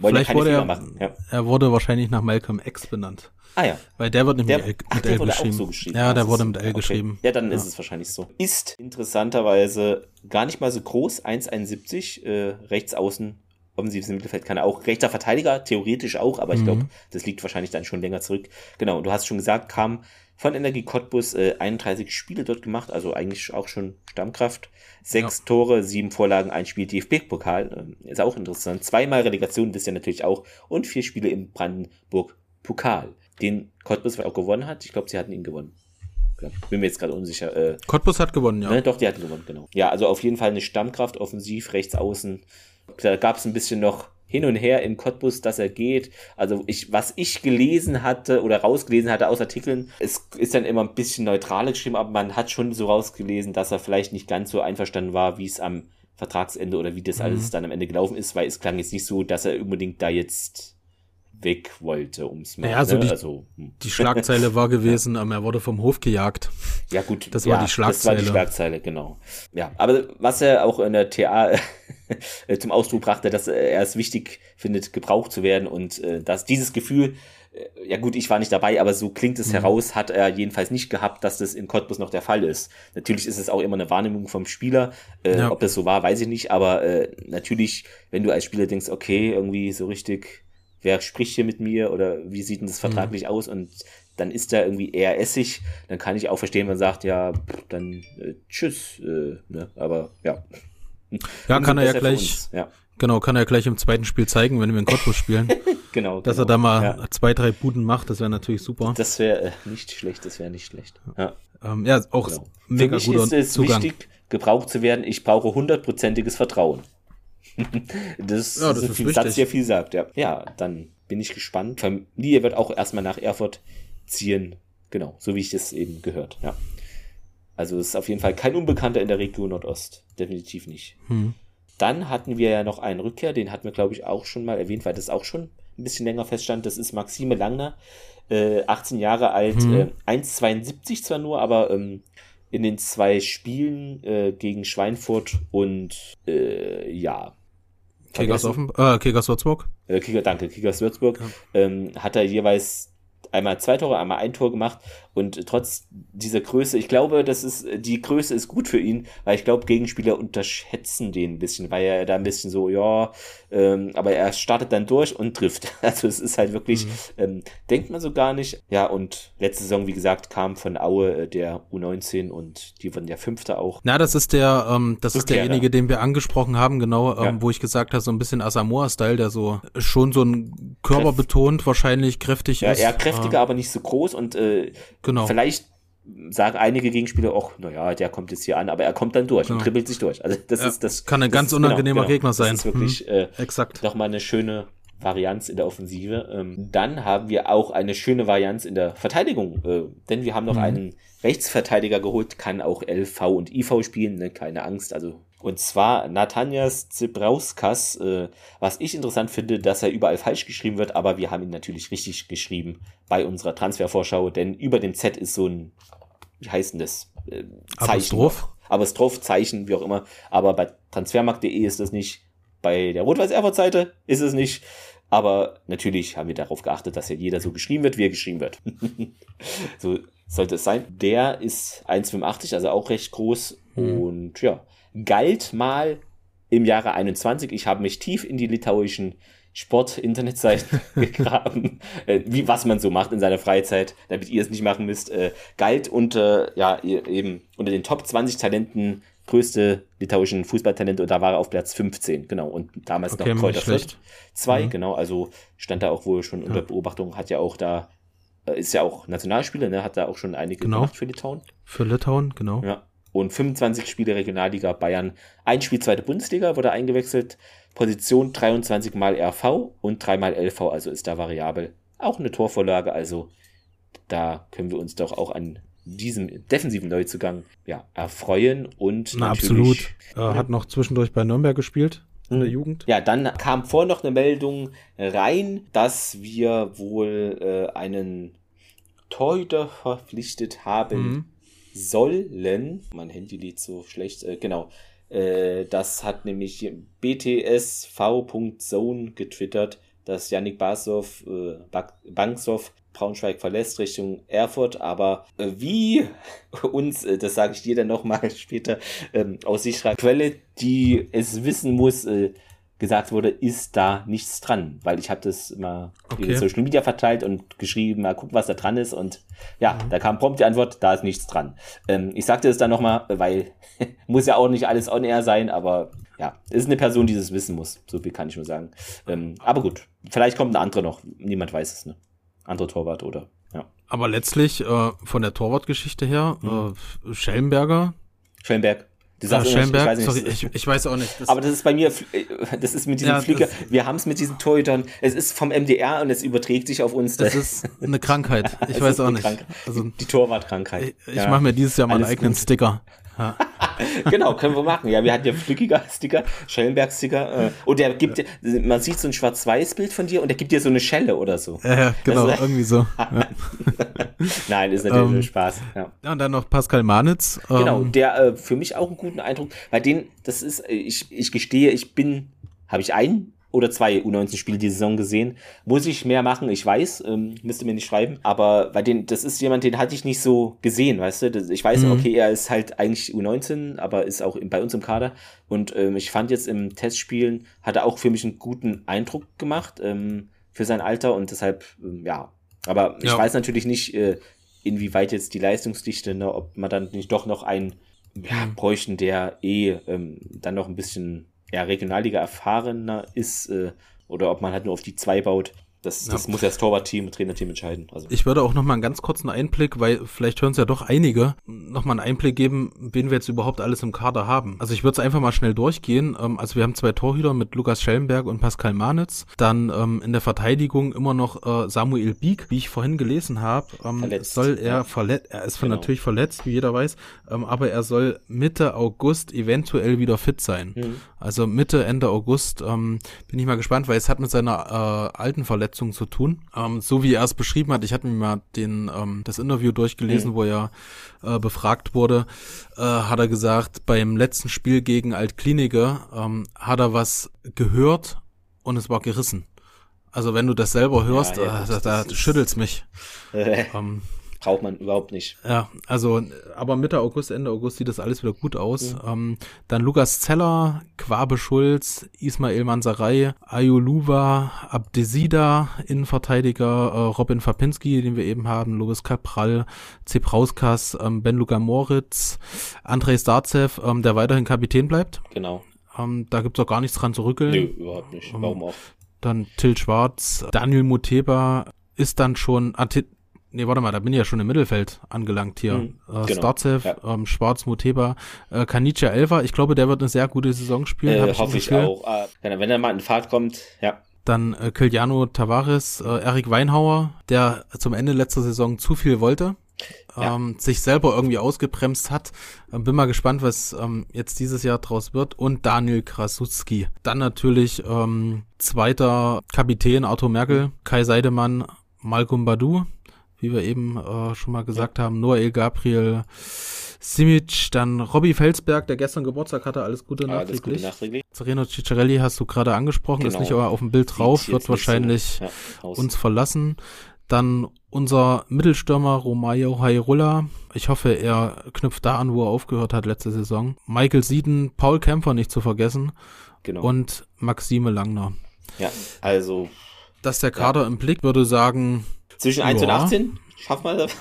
vielleicht wurde er, machen. Ja. er wurde wahrscheinlich nach Malcolm X benannt. Ah ja. Weil der wird nämlich der, mit, ach, L wurde geschrieben. Auch so geschrieben. Ja, der wurde mit L okay. geschrieben. Ja, dann ja. ist es wahrscheinlich so. Ist interessanterweise gar nicht mal so groß, 1,71, äh, rechts außen, offensives Mittelfeld kann er auch. Rechter Verteidiger, theoretisch auch, aber ich mhm. glaube, das liegt wahrscheinlich dann schon länger zurück. Genau, du hast schon gesagt, kam von Energie Cottbus äh, 31 Spiele dort gemacht, also eigentlich auch schon Stammkraft. Sechs ja. Tore, sieben Vorlagen, ein Spiel DFB-Pokal, äh, ist auch interessant. Zweimal Relegation, das ja natürlich auch. Und vier Spiele im Brandenburg-Pokal den Cottbus auch gewonnen hat. Ich glaube, sie hatten ihn gewonnen. Bin mir jetzt gerade unsicher. Äh, Cottbus hat gewonnen, ja. Ne, doch, die hatten gewonnen, genau. Ja, also auf jeden Fall eine Stammkraft, offensiv, rechts außen. Da gab es ein bisschen noch hin und her in Cottbus, dass er geht. Also ich, was ich gelesen hatte oder rausgelesen hatte aus Artikeln, es ist dann immer ein bisschen neutraler geschrieben, aber man hat schon so rausgelesen, dass er vielleicht nicht ganz so einverstanden war, wie es am Vertragsende oder wie das mhm. alles dann am Ende gelaufen ist, weil es klang jetzt nicht so, dass er unbedingt da jetzt weg wollte, ums mal. Ja, also, ne? die, also hm. die Schlagzeile war [LAUGHS] gewesen, ja. Ähm, er wurde vom Hof gejagt. Ja, gut. Das war ja, die Schlagzeile. Das war die Schlagzeile, genau. Ja, aber was er auch in der TA [LAUGHS] zum Ausdruck brachte, dass er es wichtig findet, gebraucht zu werden und äh, dass dieses Gefühl, äh, ja gut, ich war nicht dabei, aber so klingt es mhm. heraus, hat er jedenfalls nicht gehabt, dass das in Cottbus noch der Fall ist. Natürlich ist es auch immer eine Wahrnehmung vom Spieler. Äh, ja. Ob das so war, weiß ich nicht, aber äh, natürlich, wenn du als Spieler denkst, okay, irgendwie so richtig wer spricht hier mit mir oder wie sieht denn das vertraglich mhm. aus und dann ist da irgendwie eher Essig, dann kann ich auch verstehen, wenn man sagt, ja, dann äh, tschüss, äh, ne? aber ja. Ja, kann er ja gleich, ja. genau, kann er ja gleich im zweiten Spiel zeigen, wenn wir in Cottbus spielen. [LAUGHS] genau. Dass genau. er da mal ja. zwei, drei Buden macht, das wäre natürlich super. Das wäre äh, nicht schlecht, das wäre nicht schlecht. Ja, ähm, ja auch genau. mega Für mich guter ist es Zugang. wichtig, gebraucht zu werden. Ich brauche hundertprozentiges Vertrauen. [LAUGHS] das, ja, das ist ein Satz, der viel sagt, ja. Ja, dann bin ich gespannt. Familie wird auch erstmal nach Erfurt ziehen. Genau, so wie ich das eben gehört, ja. Also ist auf jeden Fall kein Unbekannter in der Region Nordost. Definitiv nicht. Hm. Dann hatten wir ja noch einen Rückkehr, den hatten wir, glaube ich, auch schon mal erwähnt, weil das auch schon ein bisschen länger feststand. Das ist Maxime Langner, äh, 18 Jahre alt, hm. äh, 1,72 zwar nur, aber ähm, in den zwei Spielen äh, gegen Schweinfurt und äh, ja, Kickers, Offen, äh, Kickers Würzburg. Äh, Kicker, danke, Kickers Würzburg. Ja. Ähm, hat er jeweils einmal zwei Tore, einmal ein Tor gemacht und trotz dieser Größe, ich glaube, das ist, die Größe ist gut für ihn, weil ich glaube, Gegenspieler unterschätzen den ein bisschen, weil er da ein bisschen so, ja, ähm, aber er startet dann durch und trifft. [LAUGHS] Also es ist halt wirklich, mhm. ähm, denkt man so gar nicht. Ja, und letzte Saison, wie gesagt, kam von Aue äh, der U19 und die wurden der Fünfte auch. Na, das ist der, ähm, das ist derjenige, den wir angesprochen haben, genau, ähm, ja. wo ich gesagt habe, so ein bisschen Asamoah-Style, der so schon so ein Körper betont, wahrscheinlich kräftig ja, ist. Ja, kräftiger, ah. aber nicht so groß und äh, Genau. Vielleicht sagen einige Gegenspieler, auch, naja, der kommt jetzt hier an, aber er kommt dann durch genau. und dribbelt sich durch. Also das ja, ist das. Kann ein ganz ist, unangenehmer genau, Gegner sein. Das ist wirklich hm, äh, exakt. nochmal eine schöne Varianz in der Offensive. Ähm, dann haben wir auch eine schöne Varianz in der Verteidigung, äh, denn wir haben noch mhm. einen Rechtsverteidiger geholt, kann auch LV und IV spielen, ne? keine Angst. Also und zwar Nathanias Zebrauskas, äh, was ich interessant finde, dass er überall falsch geschrieben wird, aber wir haben ihn natürlich richtig geschrieben bei unserer Transfervorschau, denn über dem Z ist so ein, wie heißt denn das? Äh, Zeichen. Apostroph? Apostroph, Zeichen, wie auch immer. Aber bei transfermarkt.de ist das nicht. Bei der Rot-Weiß-Erfurt-Seite ist es nicht. Aber natürlich haben wir darauf geachtet, dass ja jeder so geschrieben wird, wie er geschrieben wird. [LAUGHS] so sollte es sein. Der ist 1,85, also auch recht groß. Mhm. Und ja, galt mal im Jahre 21. Ich habe mich tief in die litauischen Sport-Internetseiten [LAUGHS] gegraben, äh, wie was man so macht in seiner Freizeit, damit ihr es nicht machen müsst, äh, galt unter ja eben unter den Top 20 Talenten größte litauischen Fußballtalente und da war er auf Platz 15, genau und damals okay, noch Kräuter Fürth 2, mhm. genau, also stand da auch wohl schon unter ja. Beobachtung, hat ja auch da äh, ist ja auch Nationalspieler, ne, hat da auch schon einige genau. gemacht für Litauen. Für Litauen, genau. Ja. Und 25 Spiele Regionalliga Bayern, ein Spiel zweite Bundesliga wurde eingewechselt, Position 23 mal RV und 3 mal LV, also ist da variabel. Auch eine Torvorlage, also da können wir uns doch auch an diesem defensiven Neuzugang ja, erfreuen und Na, absolut. Äh, hat noch zwischendurch bei Nürnberg gespielt in der mhm. Jugend. Ja, dann kam vor noch eine Meldung rein, dass wir wohl äh, einen Torhüter verpflichtet haben mhm. sollen. Mein Handy lädt so schlecht. Äh, genau. Äh, das hat nämlich btsv.zone getwittert, dass Yannick Basov, äh, Banksow Braunschweig verlässt Richtung Erfurt, aber äh, wie [LAUGHS] uns, äh, das sage ich dir dann nochmal später, ähm, aus sicherer Quelle, die es wissen muss, äh, gesagt wurde, ist da nichts dran, weil ich habe das immer okay. in Social Media verteilt und geschrieben, mal gucken, was da dran ist und ja, mhm. da kam prompt die Antwort, da ist nichts dran. Ähm, ich sagte es dann nochmal, weil [LAUGHS] muss ja auch nicht alles on air sein, aber ja, ist eine Person, die das wissen muss, so viel kann ich nur sagen. Ähm, aber gut, vielleicht kommt eine andere noch, niemand weiß es, ne? Andere Torwart oder, ja. Aber letztlich äh, von der Torwartgeschichte her, mhm. äh, Schellenberger. Schellenberg. Du sagst ja, Schellenberg, ich, sorry, ich, ich, weiß auch nicht. aber das ist bei mir, äh, das ist mit diesem ja, Flieger, wir haben es mit diesen Torhütern, es ist vom MDR und es überträgt sich auf uns. Das ist eine Krankheit, [LAUGHS] ich weiß auch nicht. Also, die Torwartkrankheit. Ich, ich ja. mache mir dieses Jahr mal einen eigenen gut. Sticker. Ja. [LAUGHS] genau, können wir machen. Ja, wir hatten ja Flückiger Sticker, Schellenberg-Sticker. Äh, und der gibt dir, man sieht so ein Schwarz-Weiß-Bild von dir und der gibt dir so eine Schelle oder so. Ja, ja genau, ist, irgendwie so. [LAUGHS] Nein, ist natürlich ähm, Spaß. Ja. und dann noch Pascal Manitz. Ähm, genau, der äh, für mich auch einen guten Eindruck. Bei denen, das ist, äh, ich, ich gestehe, ich bin, habe ich einen oder zwei U19-Spiele die Saison gesehen. Muss ich mehr machen, ich weiß, ähm, müsste mir nicht schreiben. Aber bei den, das ist jemand, den hatte ich nicht so gesehen, weißt du? Das, ich weiß, mhm. okay, er ist halt eigentlich U19, aber ist auch bei uns im Kader. Und ähm, ich fand jetzt im Testspielen, hat er auch für mich einen guten Eindruck gemacht ähm, für sein Alter und deshalb, ähm, ja. Aber ich ja. weiß natürlich nicht, äh, inwieweit jetzt die Leistungsdichte, ne, ob man dann nicht doch noch einen ja, mhm. bräuchten, der eh ähm, dann noch ein bisschen ja, Regionalliga erfahrener ist äh, oder ob man halt nur auf die zwei baut. Das, das ja. muss ja das Torwartteam, Trainerteam entscheiden. Also. Ich würde auch noch mal einen ganz kurzen Einblick, weil vielleicht hören es ja doch einige, noch mal einen Einblick geben, wen wir jetzt überhaupt alles im Kader haben. Also ich würde es einfach mal schnell durchgehen. Ähm, also wir haben zwei Torhüter mit Lukas Schellenberg und Pascal Manitz. Dann ähm, in der Verteidigung immer noch äh, Samuel Bieg, wie ich vorhin gelesen habe. Ähm, soll er ja. verletzt, er ist genau. natürlich verletzt, wie jeder weiß, ähm, aber er soll Mitte August eventuell wieder fit sein. Mhm. Also Mitte, Ende August ähm, bin ich mal gespannt, weil es hat mit seiner äh, alten Verletzung zu tun. Ähm, so wie er es beschrieben hat, ich hatte mir mal den, ähm, das Interview durchgelesen, mhm. wo er äh, befragt wurde, äh, hat er gesagt, beim letzten Spiel gegen Altklinike ähm, hat er was gehört und es war gerissen. Also wenn du das selber hörst, ja, ja, äh, da, da schüttelt's mich. [LAUGHS] ähm, braucht man überhaupt nicht. Ja, also, aber Mitte August, Ende August sieht das alles wieder gut aus. Mhm. Ähm, dann Lukas Zeller, Quabe Schulz, Ismail Mansaray, Ayoluva, Abdesida, Innenverteidiger, äh, Robin Fapinski, den wir eben haben, Louis Capral, Zebrauskas, ähm, Ben Luka Moritz, Andrei Starzev, ähm, der weiterhin Kapitän bleibt. Genau. Ähm, da gibt's auch gar nichts dran zu rückeln. Nö, überhaupt nicht. Warum auch? Dann Till Schwarz, Daniel Muteba ist dann schon, Nee, warte mal, da bin ich ja schon im Mittelfeld angelangt hier. Mhm, äh, genau. Starzev, ja. ähm, Schwarz, Muteba, äh, Kanicha Elva. Ich glaube, der wird eine sehr gute Saison spielen. Äh, hoffe ich auch. Äh, wenn, er, mal in Fahrt kommt, ja. Dann äh, Kiliano Tavares, äh, Eric Weinhauer, der zum Ende letzter Saison zu viel wollte, ja. ähm, sich selber irgendwie ausgebremst hat. Ähm, bin mal gespannt, was ähm, jetzt dieses Jahr draus wird. Und Daniel Krasutski. Dann natürlich ähm, zweiter Kapitän Arthur Merkel, Kai Seidemann, Malcolm Badu, wie wir eben äh, schon mal gesagt ja. haben, Noel Gabriel, Simic, dann Robbie Felsberg, der gestern Geburtstag hatte, alles Gute ah, nachträglich. Alles Gute nachträglich. Sereno Ciccarelli hast du gerade angesprochen, genau. ist nicht aber auf dem Bild drauf, wird wahrscheinlich so. ja, uns verlassen. Dann unser Mittelstürmer Romayo Hairulla. Ich hoffe, er knüpft da an, wo er aufgehört hat letzte Saison. Michael Sieden, Paul Kämpfer nicht zu vergessen. Genau. Und Maxime Langner. Ja, also. Das ist der Kader ja. im Blick, würde sagen. Zwischen 1 ja. und 18? Schaffen wir das?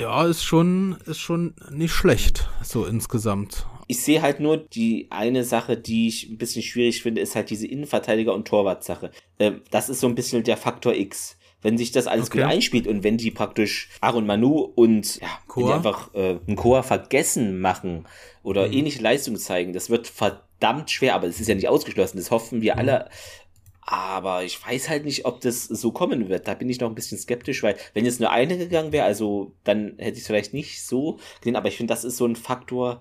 ja, ist schon, ist schon nicht schlecht, so insgesamt. Ich sehe halt nur die eine Sache, die ich ein bisschen schwierig finde, ist halt diese Innenverteidiger- und Torwartsache. Ähm, das ist so ein bisschen der Faktor X. Wenn sich das alles okay. gut einspielt und wenn die praktisch Aaron Manu und ja, die einfach äh, einen Chor vergessen machen oder mhm. ähnliche Leistungen zeigen, das wird verdammt schwer, aber es ist ja nicht ausgeschlossen. Das hoffen wir mhm. alle aber ich weiß halt nicht, ob das so kommen wird. Da bin ich noch ein bisschen skeptisch, weil wenn jetzt nur eine gegangen wäre, also dann hätte ich es vielleicht nicht so gesehen. Aber ich finde, das ist so ein Faktor,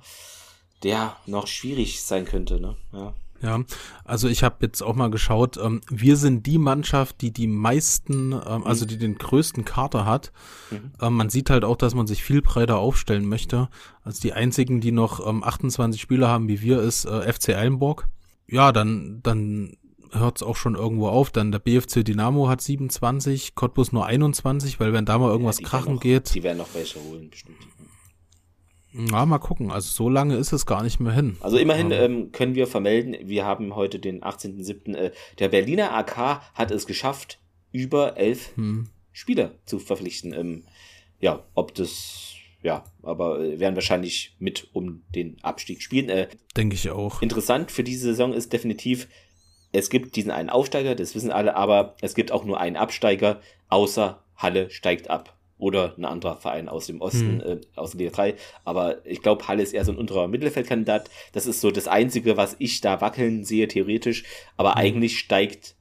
der noch schwierig sein könnte. Ne? Ja. Ja, also ich habe jetzt auch mal geschaut, ähm, wir sind die Mannschaft, die die meisten, ähm, mhm. also die den größten Kater hat. Mhm. Ähm, man sieht halt auch, dass man sich viel breiter aufstellen möchte. Also die einzigen, die noch ähm, 28 Spieler haben wie wir, ist äh, FC Eilenburg. Ja, dann, dann hört es auch schon irgendwo auf. Dann der BFC Dynamo hat 27, Cottbus nur 21, weil wenn da mal irgendwas ja, krachen noch, geht. Die werden noch welche holen, bestimmt. Na, mal gucken. Also so lange ist es gar nicht mehr hin. Also immerhin ähm, können wir vermelden, wir haben heute den 18.07. Äh, der Berliner AK hat es geschafft, über elf hm. Spieler zu verpflichten. Ähm, ja, ob das, ja, aber äh, werden wahrscheinlich mit um den Abstieg spielen. Äh, Denke ich auch. Interessant für diese Saison ist definitiv, es gibt diesen einen Aufsteiger, das wissen alle, aber es gibt auch nur einen Absteiger, außer Halle steigt ab. Oder ein anderer Verein aus dem Osten, hm. äh, aus der Liga 3. Aber ich glaube, Halle ist eher so ein unterer Mittelfeldkandidat. Das ist so das Einzige, was ich da wackeln sehe, theoretisch. Aber hm. eigentlich steigt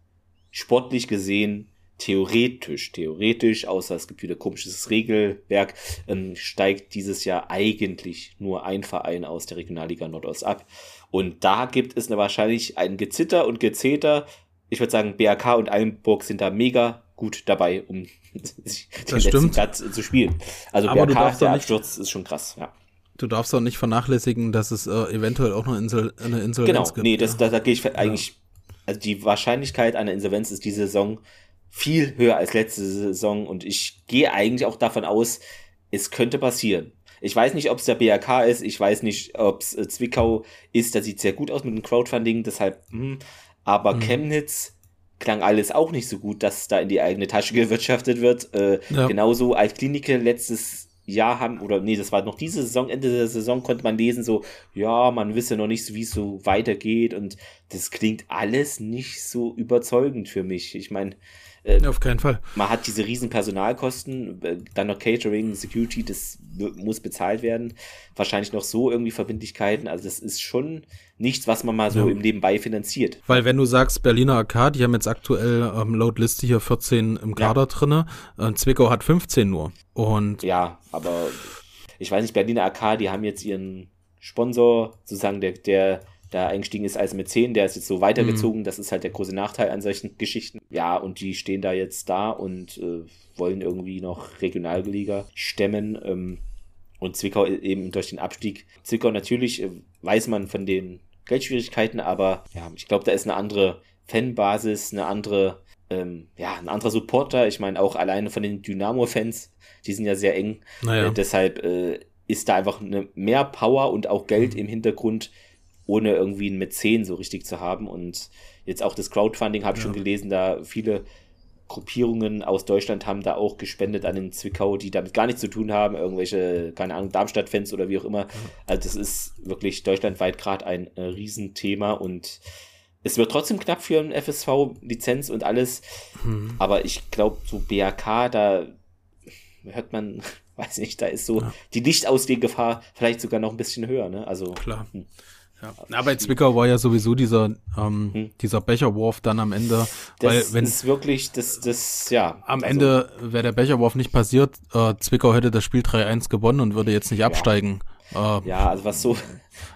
sportlich gesehen theoretisch, theoretisch, außer es gibt wieder komisches Regelwerk, ähm, steigt dieses Jahr eigentlich nur ein Verein aus der Regionalliga Nordost ab. Und da gibt es wahrscheinlich ein Gezitter und Gezeter. Ich würde sagen, BRK und Eilenburg sind da mega gut dabei, um [LAUGHS] sich den letzten Platz zu spielen. Also Aber BRK, der Absturz ist schon krass, ja. Du darfst auch nicht vernachlässigen, dass es äh, eventuell auch noch Insel, eine Insolvenz genau, gibt. Genau, nee, das, da, da gehe ich eigentlich, also die Wahrscheinlichkeit einer Insolvenz ist diese Saison viel höher als letzte Saison und ich gehe eigentlich auch davon aus, es könnte passieren. Ich weiß nicht, ob es der BRK ist, ich weiß nicht, ob es äh, Zwickau ist, da sieht sehr gut aus mit dem Crowdfunding, deshalb, mh. aber mhm. Chemnitz klang alles auch nicht so gut, dass da in die eigene Tasche gewirtschaftet wird. Äh, ja. Genauso als Klinike letztes Jahr haben, oder nee, das war noch diese Saison, Ende der Saison konnte man lesen, so, ja, man wisse noch nicht wie es so weitergeht und das klingt alles nicht so überzeugend für mich. Ich meine, äh, Auf keinen Fall. Man hat diese riesen Personalkosten, äh, dann noch Catering, Security, das muss bezahlt werden. Wahrscheinlich noch so irgendwie Verbindlichkeiten. Also das ist schon nichts, was man mal so ja. im Nebenbei finanziert. Weil wenn du sagst, Berliner AK, die haben jetzt aktuell ähm, laut Liste hier 14 im Kader ja. drinne, äh, Zwickau hat 15 nur. Und ja, aber ich weiß nicht, Berliner AK, die haben jetzt ihren Sponsor, sozusagen der, der da eingestiegen ist als Mäzen, der ist jetzt so weitergezogen. Mhm. Das ist halt der große Nachteil an solchen [LAUGHS] Geschichten. Ja, und die stehen da jetzt da und äh, wollen irgendwie noch Regionalliga stemmen. Ähm, und Zwickau e-, eben durch den Abstieg. Zwickau natürlich äh, weiß man von den Geldschwierigkeiten, aber ja, ich glaube, da ist eine andere Fanbasis, eine andere, ähm, ja, ein anderer Supporter. Ich meine, auch alleine von den Dynamo-Fans, die sind ja sehr eng. Naja. Äh, deshalb äh, ist da einfach eine mehr Power und auch Geld mhm. im Hintergrund, ohne irgendwie ein Mäzen so richtig zu haben. Und jetzt auch das Crowdfunding habe ich ja. schon gelesen, da viele Gruppierungen aus Deutschland haben da auch gespendet an den Zwickau, die damit gar nichts zu tun haben, irgendwelche, keine Ahnung, Darmstadt-Fans oder wie auch immer. Also das ist wirklich deutschlandweit gerade ein äh, Riesenthema und es wird trotzdem knapp für ein FSV-Lizenz und alles, mhm. aber ich glaube, so BAK, da hört man, [LAUGHS] weiß nicht, da ist so ja. die Lichtausgehgefahr vielleicht sogar noch ein bisschen höher, ne? Also. Klar. Hm. Ja. bei Zwickau war ja sowieso dieser, ähm, hm. dieser Becherwurf dann am Ende. Das weil wenn ist wirklich, das, das, ja. Am also, Ende wäre der Becherwurf nicht passiert, äh, Zwickau hätte das Spiel 3-1 gewonnen und würde jetzt nicht absteigen. Ja, äh, ja also was so. [LAUGHS]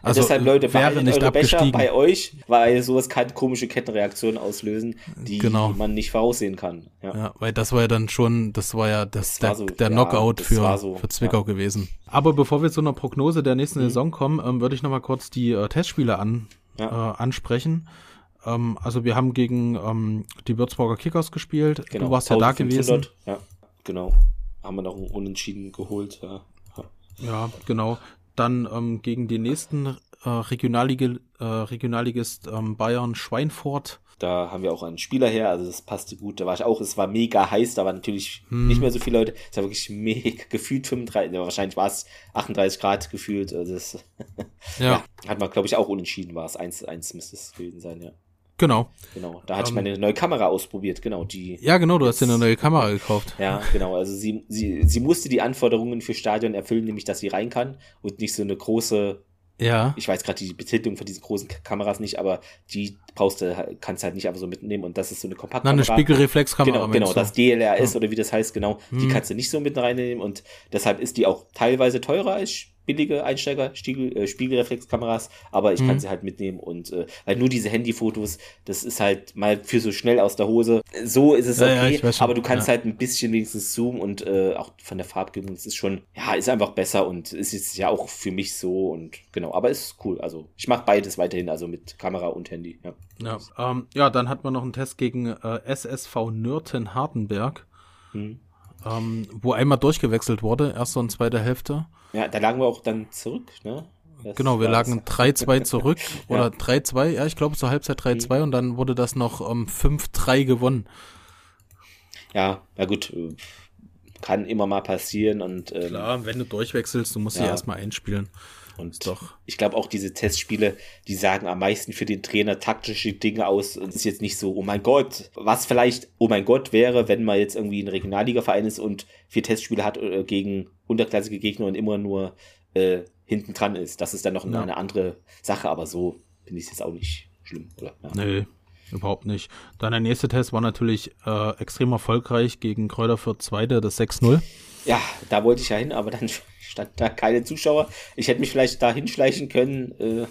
Also deshalb, Leute, wäre nicht eure Becher bei euch, weil sowas kann komische Kettenreaktionen auslösen, die genau. man nicht voraussehen kann. Ja. ja. weil das war ja dann schon, das war ja das, das der, so, der Knockout für, so, für Zwickau gewesen. Aber bevor wir zu einer Prognose der nächsten mhm. Saison kommen, ähm, würde ich nochmal kurz die äh, Testspiele an, äh, ansprechen. Ähm, also wir haben gegen ähm, die Würzburger Kickers gespielt. Genau. Du warst ja da gewesen. Ja, genau. Haben wir noch einen Unentschieden geholt. Ja, ja genau. Dann ähm, gegen den nächsten äh, Regionallig äh, Regionalligist ähm, Bayern Schweinfurt. Da haben wir auch einen Spieler her, also das passte gut. Da war ich auch, es war mega heiß, da waren natürlich hm. nicht mehr so viele Leute. Es war wirklich mega [LAUGHS] gefühlt 35, wahrscheinlich war es 38 Grad gefühlt. Also das, [LAUGHS] ja. ja. Hat man, glaube ich, auch unentschieden war es. 1, 1 müsste es gewesen sein, ja. Genau. Genau. Da hatte um, ich meine neue Kamera ausprobiert, genau. Die ja, genau, du hast dir eine neue Kamera gekauft. Ja, genau. Also sie, sie, sie musste die Anforderungen für Stadion erfüllen, nämlich dass sie rein kann und nicht so eine große. Ja. Ich weiß gerade die Betitelung von diesen großen Kameras nicht, aber die brauchst du, kannst halt nicht einfach so mitnehmen und das ist so eine Kompaktkamera. Na, eine Spiegelreflexkamera. Genau, genau, das DLRS ja. oder wie das heißt, genau. Hm. Die kannst du nicht so mit reinnehmen und deshalb ist die auch teilweise teurer als billige Einsteiger Spiegel, äh, Spiegelreflexkameras, aber ich mhm. kann sie halt mitnehmen und äh, weil nur diese Handyfotos, das ist halt mal für so schnell aus der Hose. So ist es okay, ja, ja, aber du kannst ja. halt ein bisschen wenigstens zoomen und äh, auch von der Farbgebung, das ist schon, ja, ist einfach besser und es ist ja auch für mich so und genau, aber ist cool. Also ich mache beides weiterhin, also mit Kamera und Handy. Ja, ja, ähm, ja dann hat man noch einen Test gegen äh, SSV Nürten Hardenberg. Mhm. Ähm, wo einmal durchgewechselt wurde, erste und zweite Hälfte. Ja, da lagen wir auch dann zurück, ne? Das genau, wir lagen 3-2 [LAUGHS] zurück oder ja. 3-2, ja, ich glaube zur Halbzeit 3-2 mhm. und dann wurde das noch um, ähm, 5-3 gewonnen. Ja, na gut, kann immer mal passieren und ähm, Klar, wenn du durchwechselst, du musst ja. sie erstmal einspielen. Und Doch. ich glaube auch diese Testspiele, die sagen am meisten für den Trainer taktische Dinge aus. Und es ist jetzt nicht so, oh mein Gott, was vielleicht, oh mein Gott wäre, wenn man jetzt irgendwie ein Regionalliga-Verein ist und vier Testspiele hat äh, gegen unterklassige Gegner und immer nur äh, hinten dran ist. Das ist dann noch ja. eine andere Sache, aber so finde ich es jetzt auch nicht schlimm, oder? Ja. Nee, überhaupt nicht. Dann der nächste Test war natürlich äh, extrem erfolgreich gegen Kräuter für Zweite, das 6-0. Ja, da wollte ich ja hin, aber dann stand da keine Zuschauer. Ich hätte mich vielleicht da hinschleichen können äh,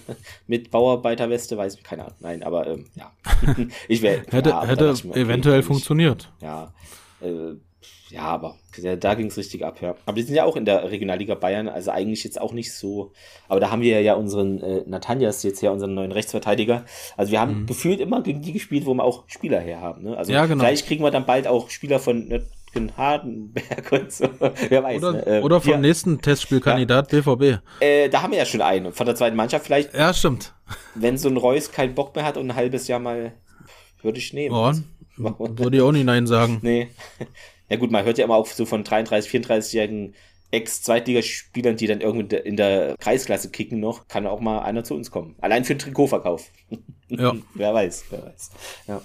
mit Bauarbeiterweste, weiß ich, keine Ahnung. Nein, aber ähm, ja. [LAUGHS] ich wäre hätte, ja, hätte okay, eventuell funktioniert. Ja. Äh, ja, aber da ging es richtig ab, ja. Aber die sind ja auch in der Regionalliga Bayern, also eigentlich jetzt auch nicht so. Aber da haben wir ja unseren äh, Nathanias jetzt ja unseren neuen Rechtsverteidiger. Also wir haben mhm. gefühlt immer gegen die gespielt, wo wir auch Spieler her haben. Ne? Also ja, genau. vielleicht kriegen wir dann bald auch Spieler von in Hardenberg und so. [LAUGHS] Wer weiß. Oder, ne? oder vom ja. nächsten Testspielkandidat ja. BVB. Äh, da haben wir ja schon einen. Von der zweiten Mannschaft vielleicht. Ja, stimmt. Wenn so ein Reus keinen Bock mehr hat und ein halbes Jahr mal, würde ich nehmen. Oh, würde ich auch nicht Nein sagen. [LAUGHS] Nee. Ja gut, man hört ja immer auch so von 33, 34-jährigen Ex-Zweitligaspielern, die dann irgendwie in der Kreisklasse kicken noch, kann auch mal einer zu uns kommen. Allein für den Trikotverkauf. Ja. [LAUGHS] wer weiß, wer weiß. Ja.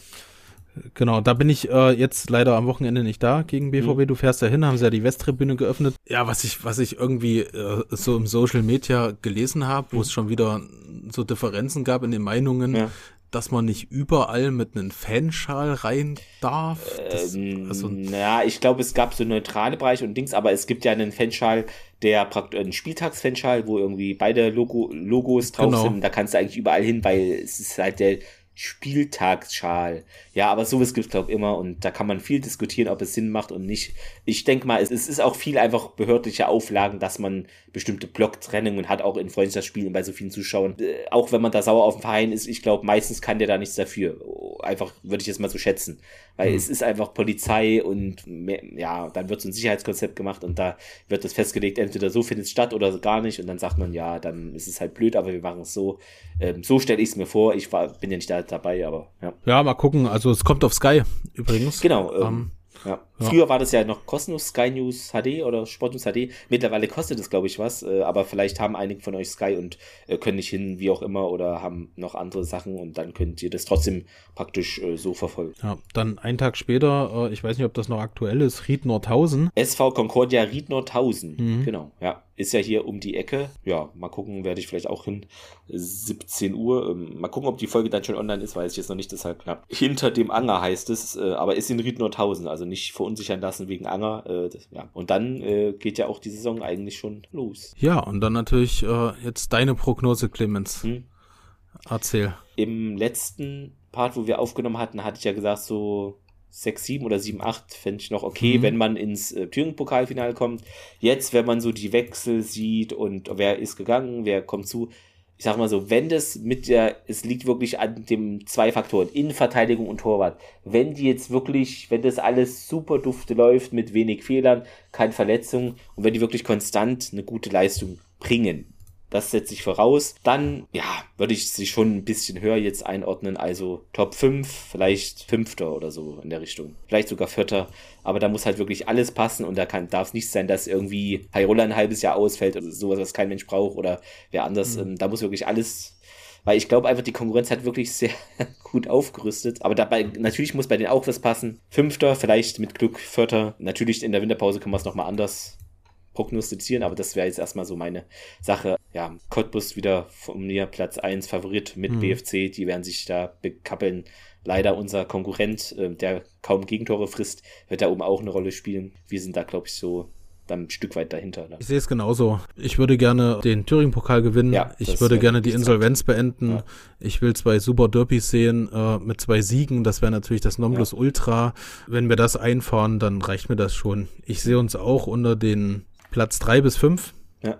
Genau, da bin ich äh, jetzt leider am Wochenende nicht da gegen BVB. Mhm. Du fährst ja hin, haben sie ja die Westtribüne geöffnet. Ja, was ich, was ich irgendwie äh, so im Social Media gelesen habe, wo mhm. es schon wieder so Differenzen gab in den Meinungen, ja. dass man nicht überall mit einem Fanschal rein darf. Das, ähm, also, naja, ich glaube, es gab so neutrale Bereiche und Dings, aber es gibt ja einen Fanschal, der praktisch ein Spieltagsfanschal, wo irgendwie beide Logo, Logos drauf genau. sind. Da kannst du eigentlich überall hin, weil es ist halt der Spieltagsschal. Ja, aber sowas gibt es, glaube ich, immer und da kann man viel diskutieren, ob es Sinn macht und nicht. Ich denke mal, es, es, ist auch viel einfach behördliche Auflagen, dass man bestimmte Blocktrennungen hat, auch in Freundschaftsspielen bei so vielen Zuschauern. Äh, auch wenn man da sauer auf den Verein ist, ich glaube, meistens kann der da nichts dafür. Einfach würde ich jetzt mal so schätzen. Weil mhm. es ist einfach Polizei und mehr, ja, dann wird so ein Sicherheitskonzept gemacht und da wird das festgelegt, entweder so findet es statt oder gar nicht und dann sagt man, ja, dann ist es halt blöd, aber wir machen es so. Ähm, so stelle ich es mir vor. Ich war, bin ja nicht da dabei, aber ja. Ja, mal gucken. Also es kommt auf Sky übrigens. Genau. Ähm, ähm, ja. Früher war das ja noch kostenlos Sky News HD oder Sport News HD. Mittlerweile kostet es, glaube ich, was. Äh, aber vielleicht haben einige von euch Sky und äh, können nicht hin, wie auch immer, oder haben noch andere Sachen und dann könnt ihr das trotzdem praktisch äh, so verfolgen. Ja, dann einen Tag später, ich weiß nicht, ob das noch aktuell ist, Ried Nordhausen. SV Concordia Ried Nordhausen. Mhm. Genau, ja ist ja hier um die Ecke. Ja, mal gucken, werde ich vielleicht auch hin. 17 Uhr. Ähm, mal gucken, ob die Folge dann schon online ist, weiß ich jetzt noch nicht, deshalb knapp. Hinter dem Anger heißt es, aber ist in Ried Nordhausen, also nicht verunsichern lassen wegen Anger. Äh, das, ja. Und dann äh, geht ja auch die Saison eigentlich schon los. Ja, und dann natürlich äh, jetzt deine Prognose, Clemens. Hm? Erzähl. Im letzten Part, wo wir aufgenommen hatten, hatte ich ja gesagt, so 6, 7 oder 7, 8 fände ich noch okay, mhm. wenn man ins äh, Thüringen-Pokalfinale kommt. Jetzt, wenn man so die Wechsel sieht und wer ist gegangen, wer kommt zu, ich sag mal so, wenn das mit der, es liegt wirklich an dem zwei Faktoren, Innenverteidigung und Torwart. Wenn die jetzt wirklich, wenn das alles super dufte läuft, mit wenig Fehlern, keine Verletzungen und wenn die wirklich konstant eine gute Leistung bringen, das setze ich voraus. Dann, ja, würde ich sie schon ein bisschen höher jetzt einordnen. Also Top 5, vielleicht Fünfter oder so in der Richtung. Vielleicht sogar Vierter. Aber da muss halt wirklich alles passen und da darf es nicht sein, dass irgendwie Hyrule ein halbes Jahr ausfällt oder sowas, was kein Mensch braucht oder wer anders. Mhm. Ähm, da muss wirklich alles weil ich glaube einfach, die Konkurrenz hat wirklich sehr [LAUGHS] gut aufgerüstet. Aber dabei, natürlich muss bei denen auch was passen. Fünfter, vielleicht mit Glück Vierter. Natürlich in der Winterpause kann man es nochmal anders prognostizieren, aber das wäre jetzt erstmal so meine Sache. Ja, Cottbus wieder von mir Platz 1 Favorit mit mhm. BFC, die werden sich da bekappeln. Leider unser Konkurrent, äh, der kaum Gegentore frisst, wird da oben auch eine Rolle spielen. Wir sind da, glaube ich, so dann ein Stück weit dahinter. Ne? Ich sehe es genauso. Ich würde gerne den Thüringen-Pokal gewinnen. Ja, ich würde gerne die Insolvenz sagt. beenden. Ja. Ich will zwei super Derbys sehen äh, mit zwei Siegen. Das wäre natürlich das Nonplusultra. Ja. Wenn wir das einfahren, dann reicht mir das schon. Ich sehe uns auch unter den Platz drei bis fünf. Ja.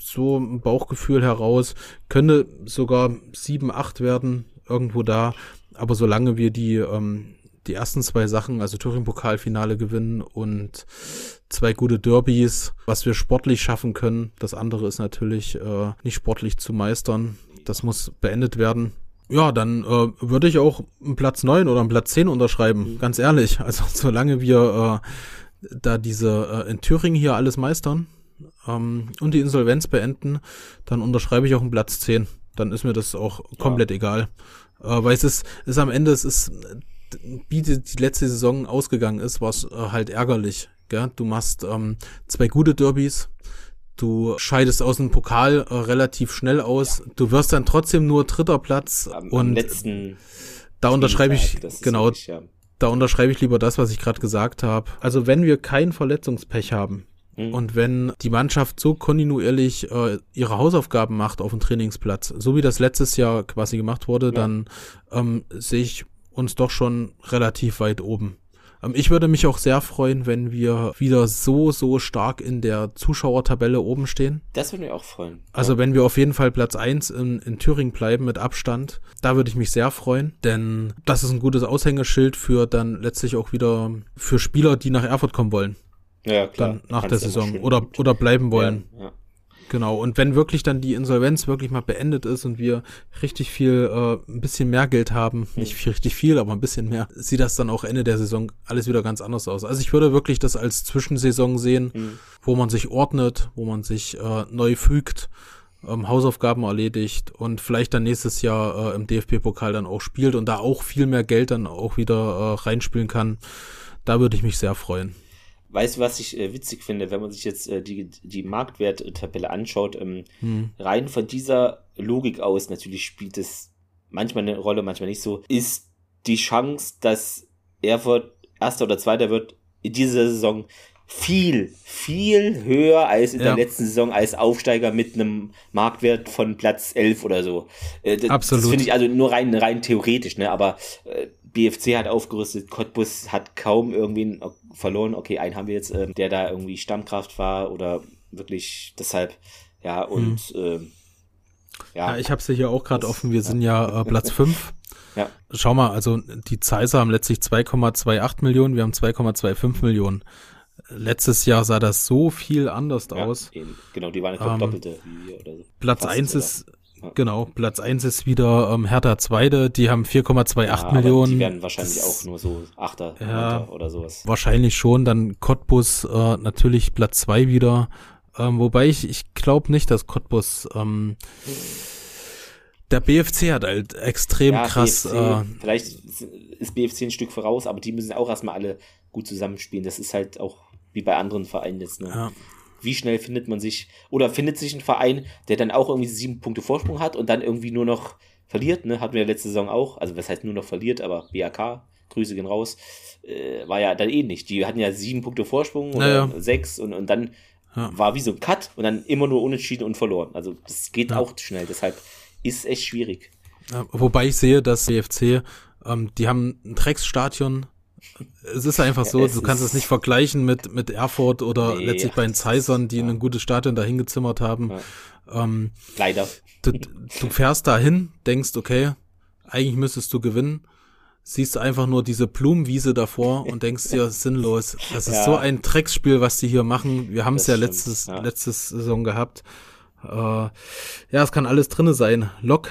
So ein Bauchgefühl heraus. Könnte sogar sieben, acht werden, irgendwo da. Aber solange wir die, ähm, die ersten zwei Sachen, also Thüringen-Pokalfinale gewinnen und zwei gute Derbys, was wir sportlich schaffen können. Das andere ist natürlich äh, nicht sportlich zu meistern. Das muss beendet werden. Ja, dann äh, würde ich auch einen Platz neun oder einen Platz zehn unterschreiben, mhm. ganz ehrlich. Also solange wir äh, da diese äh, in Thüringen hier alles meistern ähm, und die Insolvenz beenden, dann unterschreibe ich auch einen Platz 10. Dann ist mir das auch komplett ja. egal. Äh, weil es ist, ist am Ende, es ist, wie die, die letzte Saison ausgegangen ist, war es äh, halt ärgerlich. Gell? Du machst ähm, zwei gute Derbys, du scheidest aus dem Pokal äh, relativ schnell aus, du wirst dann trotzdem nur dritter Platz am, und am letzten da unterschreibe ich, genau, wirklich, ja da unterschreibe ich lieber das, was ich gerade gesagt habe. Also wenn wir kein Verletzungspech haben mhm. und wenn die Mannschaft so kontinuierlich äh, ihre Hausaufgaben macht auf dem Trainingsplatz, so wie das letztes Jahr quasi gemacht wurde, ja. dann ähm, sehe ich uns doch schon relativ weit oben. Ähm, ich würde mich auch sehr freuen, wenn wir wieder so, so stark in der Zuschauertabelle oben stehen. Das würde mich auch freuen. Also ja. wenn wir auf jeden Fall Platz eins in, in Thüringen bleiben mit Abstand, da würde ich mich sehr freuen, denn das ist ein gutes Aushängeschild für dann letztlich auch wieder für Spieler, die nach Erfurt kommen wollen. Ja, klar. Dann nach Kannst der Saison oder, oder bleiben wollen. Ja, ja. Genau, und wenn wirklich dann die Insolvenz wirklich mal beendet ist und wir richtig viel, äh, ein bisschen mehr Geld haben, mhm. nicht viel, richtig viel, aber ein bisschen mehr, sieht das dann auch Ende der Saison alles wieder ganz anders aus. Also ich würde wirklich das als Zwischensaison sehen, mhm. wo man sich ordnet, wo man sich äh, neu fügt, ähm, Hausaufgaben erledigt und vielleicht dann nächstes Jahr äh, im DFB-Pokal dann auch spielt und da auch viel mehr Geld dann auch wieder äh, reinspielen kann. Da würde ich mich sehr freuen. Weißt du, was ich äh, witzig finde, wenn man sich jetzt äh, die, die Marktwerttabelle anschaut, ähm, hm. rein von dieser Logik aus, natürlich spielt es manchmal eine Rolle, manchmal nicht so, ist die Chance, dass Erfurt Erster oder Zweiter wird in dieser Saison viel, viel höher als in ja. der letzten Saison als Aufsteiger mit einem Marktwert von Platz 11 oder so. Äh, das, Absolut. Das finde ich also nur rein, rein theoretisch, ne? aber äh, BFC hat aufgerüstet, Cottbus hat kaum irgendwie verloren. Okay, einen haben wir jetzt, äh, der da irgendwie Stammkraft war oder wirklich deshalb, ja, und mhm. äh, ja. ja. ich habe es hier auch gerade offen. Wir [LAUGHS] sind ja äh, Platz 5. Ja. Schau mal, also die Zeiser haben letztlich 2,28 Millionen, wir haben 2,25 Millionen. Letztes Jahr sah das so viel anders ja, aus. Eben. Genau, die waren ja ähm, doppelte wie wir oder so. Platz Fast, 1 ist, Genau, Platz 1 ist wieder ähm, Hertha Zweite, die haben 4,28 ja, Millionen. Die werden wahrscheinlich das, auch nur so Achter ja, oder sowas. Wahrscheinlich schon, dann Cottbus äh, natürlich Platz 2 wieder. Ähm, wobei ich, ich glaube nicht, dass Cottbus ähm, der BFC hat halt extrem ja, krass. BFC, äh, vielleicht ist BFC ein Stück voraus, aber die müssen auch erstmal alle gut zusammenspielen. Das ist halt auch wie bei anderen Vereinen jetzt. Ne? Ja wie schnell findet man sich, oder findet sich ein Verein, der dann auch irgendwie sieben Punkte Vorsprung hat und dann irgendwie nur noch verliert, ne? Hatten wir letzte Saison auch, also was heißt nur noch verliert, aber BAK, Grüße gehen raus, äh, war ja dann ähnlich. Die hatten ja sieben Punkte Vorsprung oder ja, ja. sechs und, und dann ja. war wie so ein Cut und dann immer nur unentschieden und verloren. Also das geht auch schnell, deshalb ist echt schwierig. wobei ich sehe, dass CFC, ähm, die haben ein Drecksstadion, es ist einfach so, ja, du kannst es nicht vergleichen mit, mit Erfurt oder nee, letztlich bei den Zeisern, die ja. ein gutes Stadion dahin gezimmert haben. Ja. Ähm, Leider. Du, du fährst dahin, denkst, okay, eigentlich müsstest du gewinnen, siehst einfach nur diese Blumenwiese davor [LAUGHS] und denkst dir, sinnlos. Das ist so ein Drecksspiel, was die hier machen. Wir haben es ja stimmt. letztes, letztes Saison gehabt. Äh, ja, es kann alles drinne sein. Lok,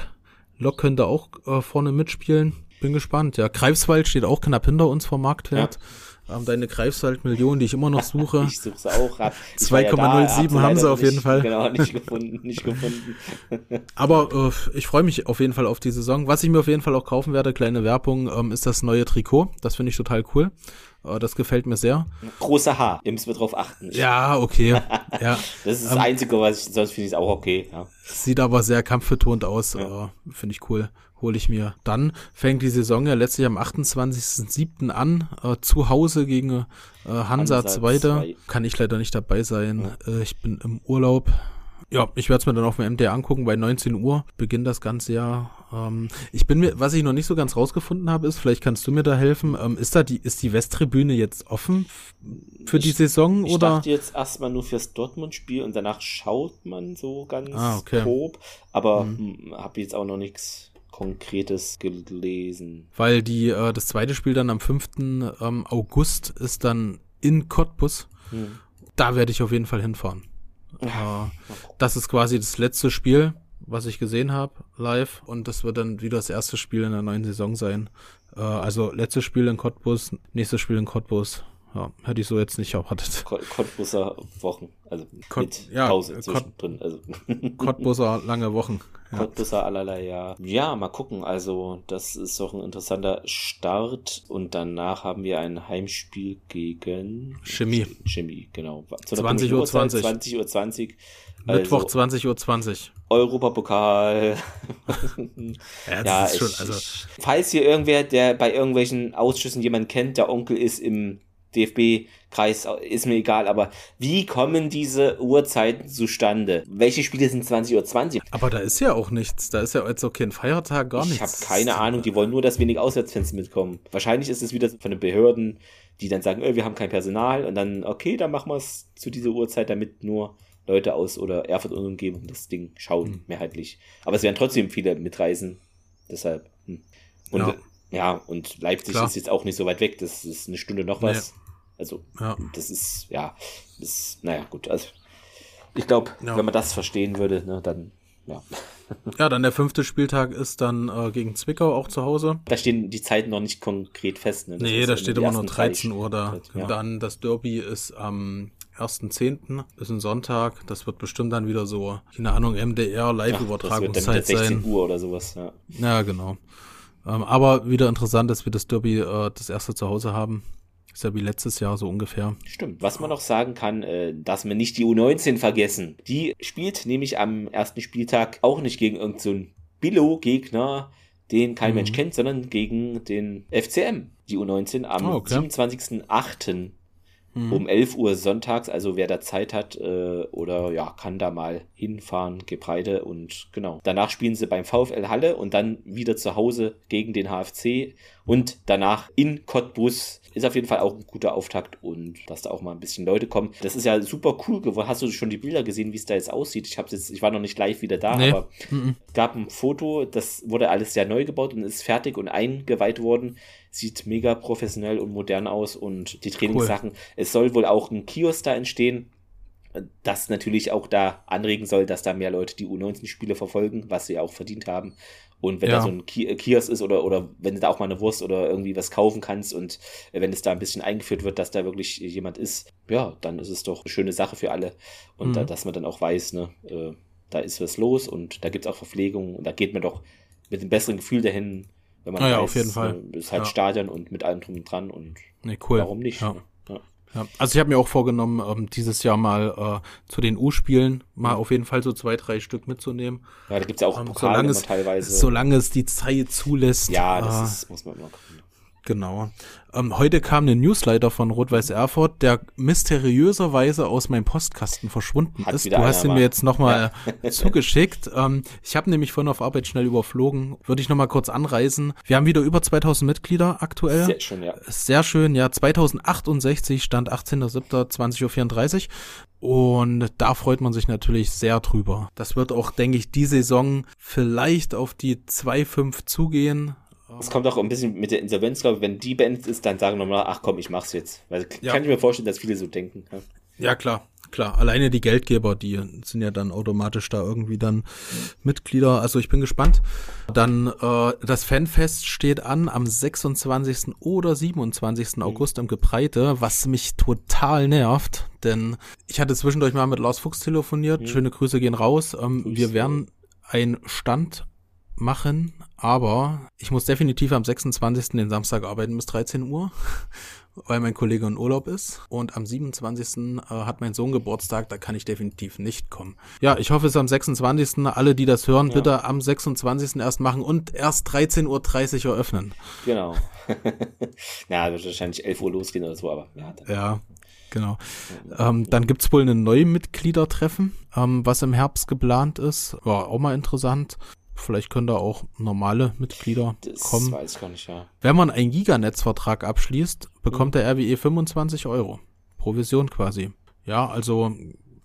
Lok könnte auch äh, vorne mitspielen bin gespannt. Ja, Greifswald steht auch knapp hinter uns vom Marktwert. Ja. Ähm, deine Greifswald-Million, die ich immer noch [LAUGHS] suche. ich suche sie auch. 2,07 ja haben sie auf jeden Fall. Genau, nicht gefunden, nicht gefunden. [LAUGHS] [LAUGHS] Aber äh, ich freue mich auf jeden Fall auf die Saison. Was ich mir auf jeden Fall auch kaufen werde, kleine Werbung, ähm, ist das neue Trikot. Das finde ich total cool. Äh, das gefällt mir sehr. Große H, ihr müsst wir drauf achten. Ja, okay. ja. Das ist das ähm, Einzige, was ich, sonst finde ich es auch okay. Ja. Sieht aber sehr kampfbetont aus. Äh, finde ich cool hole ich mir. Dann fängt die Saison ja letztlich am 28.07. an, äh, zu Hause gegen äh, Hansa, Hansa 2. Kann ich leider nicht dabei sein. Ja. Äh, ich bin im Urlaub. Ja, ich werde es mir dann auf dem MD angucken. Bei 19 Uhr beginnt das ganze Jahr. Ähm, ich bin mir, was ich noch nicht so ganz rausgefunden habe, ist, vielleicht kannst du mir da helfen. Ähm, ist da die, ist die Westtribüne jetzt offen für die Saison ich oder? Ich dachte jetzt erstmal nur fürs Dortmund-Spiel und danach schaut man so ganz ah, okay. grob. Aber mhm. Hm, habe jetzt auch noch nichts Konkretes gelesen. Weil die, äh, das zweite Spiel dann am 5. Ähm, August ist dann in Cottbus. Hm. Da werde ich auf jeden Fall hinfahren. Äh, das ist quasi das letzte Spiel, was ich gesehen habe, live. Und das wird dann wieder das erste Spiel in der neuen Saison sein. Äh, also letztes Spiel in Cottbus, nächstes Spiel in Cottbus. Ja, hätte ich so jetzt nicht erwartet. Cottbuser Wochen, also Kott, mit ja, Pause zwischendrin. Also. [LAUGHS] Cottbuser lange Wochen. Ja. Cottbuser allerlei, ja. Ja, mal gucken. Also, das ist doch ein interessanter Start. Und danach haben wir ein Heimspiel gegen Chemie. Chemie, genau. 20 Uhr 20. 20 Uhr 20. Mittwoch also, 20 Uhr 20. Europapokal. [LAUGHS] ja, ja ich, schon, also. falls hier irgendwer, der bei irgendwelchen Ausschüssen jemand kennt, der Onkel ist im DFB-Kreis, ist mir egal, aber wie kommen diese Uhrzeiten zustande? Welche Spiele sind 20.20 Uhr? 20? Aber da ist ja auch nichts. Da ist ja jetzt auch kein Feiertag, gar ich nichts. Ich habe keine Ahnung, die wollen nur, dass wenig Auswärtsfans mitkommen. Wahrscheinlich ist es wieder von den Behörden, die dann sagen, oh, wir haben kein Personal und dann, okay, dann machen wir es zu dieser Uhrzeit, damit nur Leute aus oder Erfurt und Umgebung das Ding schauen, hm. mehrheitlich. Aber es werden trotzdem viele mitreisen. Deshalb. Hm. Und ja. ja und Leipzig Klar. ist jetzt auch nicht so weit weg. Das ist eine Stunde noch was. Nee. Also, ja. das ist, ja, das, naja, gut. Also, ich glaube, ja. wenn man das verstehen würde, ne, dann, ja. Ja, dann der fünfte Spieltag ist dann äh, gegen Zwickau auch zu Hause. Da stehen die Zeiten noch nicht konkret fest. Ne? Das nee, da steht immer nur 13 Uhr da. Ja. Dann das Derby ist am 1.10. ist ein Sonntag. Das wird bestimmt dann wieder so, keine Ahnung, MDR Live-Übertragungszeit sein. 16 Uhr oder sowas, ja. Ja, genau. Ähm, aber wieder interessant, dass wir das Derby äh, das erste zu Hause haben. Ist ja wie letztes Jahr so ungefähr. Stimmt. Was man noch sagen kann, äh, dass wir nicht die U19 vergessen. Die spielt nämlich am ersten Spieltag auch nicht gegen irgendeinen so Billo-Gegner, den kein mhm. Mensch kennt, sondern gegen den FCM. Die U19 am oh, okay. 27.08 mhm. um 11 Uhr sonntags. Also wer da Zeit hat äh, oder ja, kann da mal hinfahren, Gebreide und genau. Danach spielen sie beim VfL Halle und dann wieder zu Hause gegen den HFC und danach in Cottbus ist auf jeden Fall auch ein guter Auftakt und dass da auch mal ein bisschen Leute kommen. Das ist ja super cool geworden. Hast du schon die Bilder gesehen, wie es da jetzt aussieht? Ich habe jetzt, ich war noch nicht live wieder da, nee. aber mhm. gab ein Foto, das wurde alles sehr neu gebaut und ist fertig und eingeweiht worden sieht mega professionell und modern aus und die Trainingssachen. Cool. Es soll wohl auch ein Kiosk da entstehen. das natürlich auch da anregen soll, dass da mehr Leute die U19-Spiele verfolgen, was sie auch verdient haben. Und wenn ja. da so ein äh, Kiosk ist oder, oder wenn du da auch mal eine Wurst oder irgendwie was kaufen kannst und äh, wenn es da ein bisschen eingeführt wird, dass da wirklich jemand ist, ja, dann ist es doch eine schöne Sache für alle. Und mhm. da, dass man dann auch weiß, ne, äh, da ist was los und da gibt es auch Verpflegung und da geht man doch mit einem besseren Gefühl dahin, wenn man ah, ja, weiß, auf jeden Fall. Äh, ist halt ja. Stadion und mit allem drum und dran und nee, cool. warum nicht? Ja. Ne? Ja, also ich habe mir auch vorgenommen, ähm, dieses Jahr mal äh, zu den U-Spielen mal auf jeden Fall so zwei, drei Stück mitzunehmen. Ja, da gibt's ja auch ähm, Pokale solange es, teilweise. Solange es die Zeit zulässt. Ja, das äh, ist, muss man immer gucken. Genau. Ähm, heute kam ein Newsletter von Rot-Weiß Erfurt, der mysteriöserweise aus meinem Postkasten verschwunden Hat ist. Du hast ihn mir jetzt nochmal ja. [LAUGHS] [LAUGHS] zugeschickt. Ähm, ich habe nämlich vorhin auf Arbeit schnell überflogen. Würde ich nochmal kurz anreisen. Wir haben wieder über 2000 Mitglieder aktuell. Sehr schön, ja. Sehr schön, ja. 2068 stand 18.07.20.34 Uhr. Und da freut man sich natürlich sehr drüber. Das wird auch, denke ich, die Saison vielleicht auf die 2.5 zugehen. Es kommt auch ein bisschen mit der Insolvenz, glaube ich, wenn die beendet ist, dann sagen nochmal, ach komm, ich mach's jetzt. Weil ja. kann ich mir vorstellen, dass viele so denken. Ja, ja klar. Klar, alleine die Geldgeber, die sind ja dann automatisch da irgendwie dann Mitglieder. Also ich bin gespannt. Dann äh, das Fanfest steht an am 26. oder 27. Mhm. August im Gebreite, was mich total nervt, denn ich hatte zwischendurch mal mit Lars Fuchs telefoniert. Mhm. Schöne Grüße gehen raus. Ähm, wir werden ein Stand machen, aber ich muss definitiv am 26. den Samstag arbeiten bis 13 Uhr, [LAUGHS] weil mein Kollege in Urlaub ist. Und am 27. Äh, hat mein Sohn Geburtstag, da kann ich definitiv nicht kommen. Ja, ich hoffe es am 26. Alle, die das hören, ja. bitte am 26. erst machen und erst 13.30 Uhr eröffnen. Genau. [LAUGHS] Na, wird wahrscheinlich 11 Uhr losgehen oder so, aber ja. Ja, genau. Ähm, dann gibt's wohl ein Neumitgliedertreffen, ähm, was im Herbst geplant ist. War auch mal interessant. Vielleicht können da auch normale Mitglieder das kommen. Das weiß ich gar nicht, ja. Wenn man einen Giganetzvertrag abschließt, bekommt mhm. der RWE 25 Euro. Provision quasi. Ja, also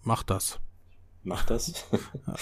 macht das. Macht das.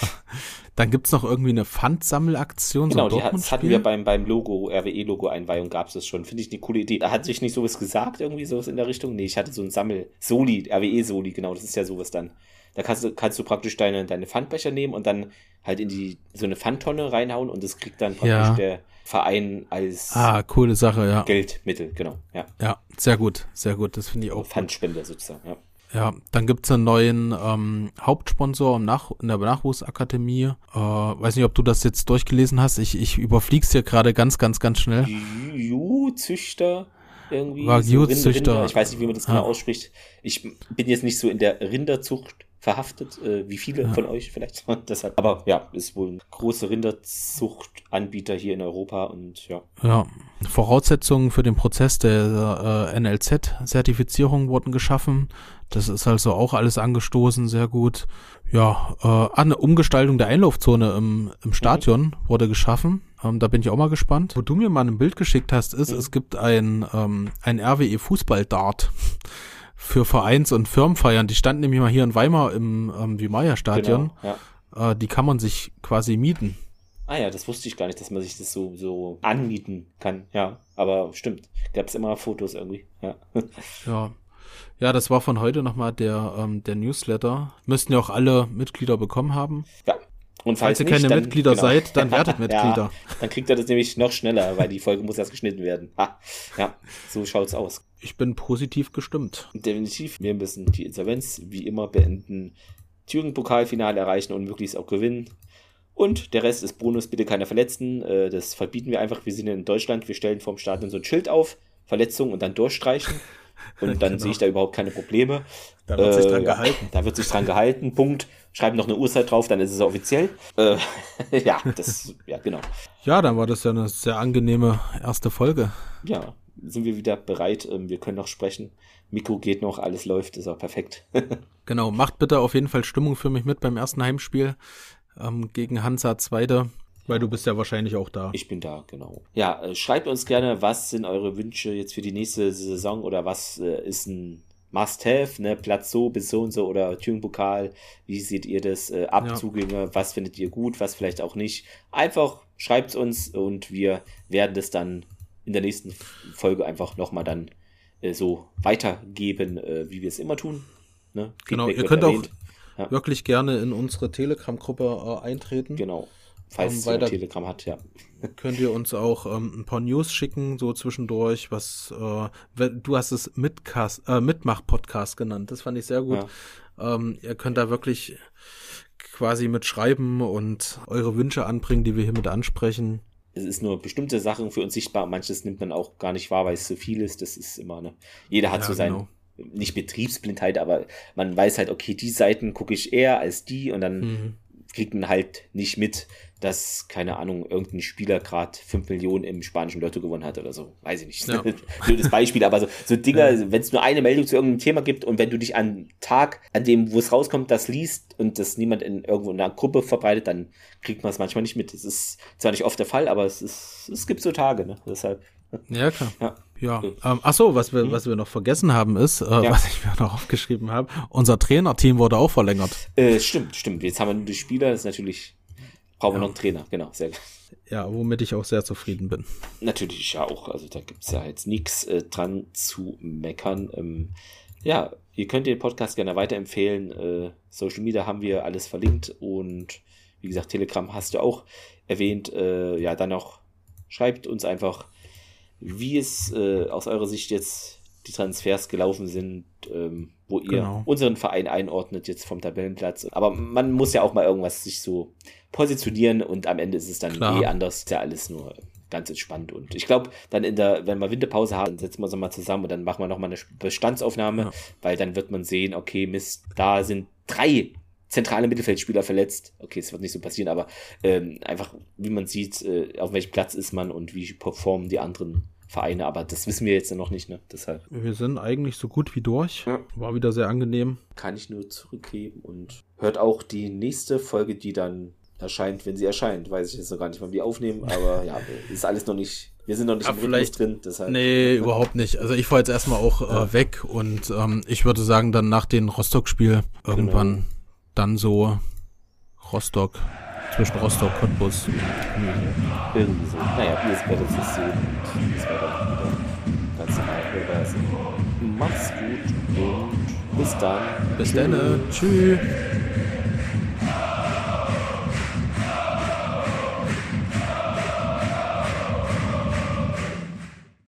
[LAUGHS] Dann gibt's noch irgendwie eine Pfandsammelaktion. Genau, so die hat, das hatten wir beim, beim Logo, RWE-Logo-Einweihung gab es das schon. Finde ich eine coole Idee. Da hat sich nicht sowas gesagt, irgendwie sowas in der Richtung. Nee, ich hatte so ein Sammel-Soli, RWE-Soli, genau, das ist ja sowas dann. Da kannst du, kannst du praktisch deine, deine Pfandbecher nehmen und dann halt in die so eine Pfandtonne reinhauen und das kriegt dann praktisch ja. der Verein als ah, coole Sache, ja. Geldmittel, genau. Ja, ja sehr gut, sehr gut. Das finde ich auch. Pfandspender sozusagen, ja. Ja, dann gibt's einen neuen ähm, Hauptsponsor im Nach in der Nachwuchsakademie. Äh, weiß nicht, ob du das jetzt durchgelesen hast. Ich, ich überflieg's hier gerade ganz, ganz, ganz schnell. Ju-Züchter irgendwie. Wagyu-Züchter. So ich weiß nicht, wie man das genau ausspricht. Ich bin jetzt nicht so in der Rinderzucht verhaftet, äh, wie viele ja. von euch vielleicht. [LAUGHS] Deshalb, aber ja, ist wohl ein großer Rinderzuchtanbieter hier in Europa und ja. Ja, Voraussetzungen für den Prozess der äh, NLZ-Zertifizierung wurden geschaffen. Das ist also auch alles angestoßen, sehr gut. Ja, äh, eine Umgestaltung der Einlaufzone im, im Stadion mhm. wurde geschaffen. Ähm, da bin ich auch mal gespannt. Wo du mir mal ein Bild geschickt hast, ist, mhm. es gibt ein, ähm, ein RWE Fußball-Dart für Vereins- und Firmenfeiern. Die standen nämlich mal hier in Weimar im ähm, Wimaya-Stadion. Genau, ja. äh, die kann man sich quasi mieten. Ah ja, das wusste ich gar nicht, dass man sich das so, so anmieten kann. Ja, aber stimmt. Gab es immer Fotos irgendwie. Ja. [LAUGHS] ja. Ja, das war von heute nochmal der, ähm, der Newsletter. Müssten ja auch alle Mitglieder bekommen haben. Ja. Und falls, falls ihr keine dann, Mitglieder genau. seid, dann werdet [LAUGHS] Mitglieder. ja, dann kriegt ihr das nämlich noch schneller, weil die Folge muss erst geschnitten werden. Ha. Ja, so schaut's aus. Ich bin positiv gestimmt. Definitiv. Wir müssen die Insolvenz wie immer beenden, Thüringen-Pokalfinale erreichen und möglichst auch gewinnen. Und der Rest ist Bonus, bitte keine Verletzten. Äh, das verbieten wir einfach. Wir sind in Deutschland, wir stellen vorm Stadion so ein Schild auf, Verletzung und dann durchstreichen. [LAUGHS] Und dann genau. sehe ich da überhaupt keine Probleme. Da wird äh, sich dran gehalten. Da wird sich dran gehalten. [LAUGHS] Punkt. Schreiben noch eine Uhrzeit drauf, dann ist es offiziell. Äh, [LAUGHS] ja, das, ja, genau. Ja, dann war das ja eine sehr angenehme erste Folge. Ja, sind wir wieder bereit. Ähm, wir können noch sprechen. Mikro geht noch, alles läuft, ist auch perfekt. [LAUGHS] genau, macht bitte auf jeden Fall Stimmung für mich mit beim ersten Heimspiel ähm, gegen Hansa Zweite. Weil du bist ja wahrscheinlich auch da. Ich bin da, genau. Ja, äh, schreibt uns gerne, was sind eure Wünsche jetzt für die nächste Saison oder was äh, ist ein Must-Have, ne? Platz so bis so und so oder Thüringen-Pokal. Wie seht ihr das? Äh, Abzugänge, ja. was findet ihr gut, was vielleicht auch nicht? Einfach schreibt es uns und wir werden das dann in der nächsten Folge einfach nochmal dann äh, so weitergeben, äh, wie wir es immer tun. Ne? Genau, ihr könnt erwähnt. auch ja. wirklich gerne in unsere Telegram-Gruppe äh, eintreten. Genau. Falls ähm, ihr Telegram hat, ja. [LAUGHS] Könnt ihr uns auch ähm, ein paar News schicken, so zwischendurch, was äh, du hast es Mitcast, äh, Mitmach-Podcast genannt. Das fand ich sehr gut. Ja. Ähm, ihr könnt da wirklich quasi mitschreiben und eure Wünsche anbringen, die wir hier mit ansprechen. Es ist nur bestimmte Sachen für uns sichtbar, manches nimmt man auch gar nicht wahr, weil es zu viel ist. Das ist immer eine. Jeder hat ja, so sein, genau. nicht Betriebsblindheit, aber man weiß halt, okay, die Seiten gucke ich eher als die und dann mhm. kriegt man halt nicht mit, dass, keine Ahnung, irgendein Spieler gerade 5 Millionen im spanischen Lotto gewonnen hat oder so. Weiß ich nicht. Ja. [LAUGHS] Blödes Beispiel, aber so, so Dinger, ja. wenn es nur eine Meldung zu irgendeinem Thema gibt und wenn du dich an Tag, an dem, wo es rauskommt, das liest und das niemand in irgendwo in einer Gruppe verbreitet, dann kriegt man es manchmal nicht mit. Das ist zwar nicht oft der Fall, aber es ist, es gibt so Tage, ne? Deshalb. Ja, klar. Ja. Ja, ähm, ach so, was wir, mhm. was wir noch vergessen haben ist, äh, ja. was ich mir noch aufgeschrieben habe, unser Trainerteam wurde auch verlängert. Äh, stimmt, stimmt. Jetzt haben wir nur die Spieler, das ist natürlich Brauchen wir noch einen Trainer, genau, sehr gut. Ja, womit ich auch sehr zufrieden bin. Natürlich ja auch, also da gibt es ja jetzt nichts äh, dran zu meckern. Ähm, ja, ihr könnt den Podcast gerne weiterempfehlen. Äh, Social Media haben wir alles verlinkt und wie gesagt, Telegram hast du auch erwähnt. Äh, ja, dann auch schreibt uns einfach, wie es äh, aus eurer Sicht jetzt die Transfers gelaufen sind, ähm, wo ihr genau. unseren Verein einordnet, jetzt vom Tabellenplatz. Aber man muss ja auch mal irgendwas sich so positionieren und am Ende ist es dann Klar. eh anders. Ist ja alles nur ganz entspannt. Und ich glaube, dann in der, wenn wir Winterpause haben, dann setzen wir uns mal zusammen und dann machen wir nochmal eine Bestandsaufnahme, ja. weil dann wird man sehen, okay, Mist, da sind drei zentrale Mittelfeldspieler verletzt. Okay, es wird nicht so passieren, aber ähm, einfach, wie man sieht, äh, auf welchem Platz ist man und wie performen die anderen Vereine, aber das wissen wir jetzt noch nicht, ne? Deshalb. Wir sind eigentlich so gut wie durch. Ja. War wieder sehr angenehm. Kann ich nur zurückgeben und hört auch die nächste Folge, die dann erscheint, wenn sie erscheint. Weiß ich jetzt noch gar nicht, wann wir aufnehmen, aber ja, [LAUGHS] ist alles noch nicht. Wir sind noch nicht ja, im Rhythmus drin, deshalb. Nee, [LAUGHS] überhaupt nicht. Also ich war jetzt erstmal auch äh, ja. äh, weg und ähm, ich würde sagen, dann nach dem Rostock-Spiel irgendwann genau. dann so Rostock, zwischen Rostock, Cottbus. Irgendwie so. Naja, ihr werdet es sehen und das war dann wieder ganz normal. Macht's gut und bis dann. Bis dann. Tschüss.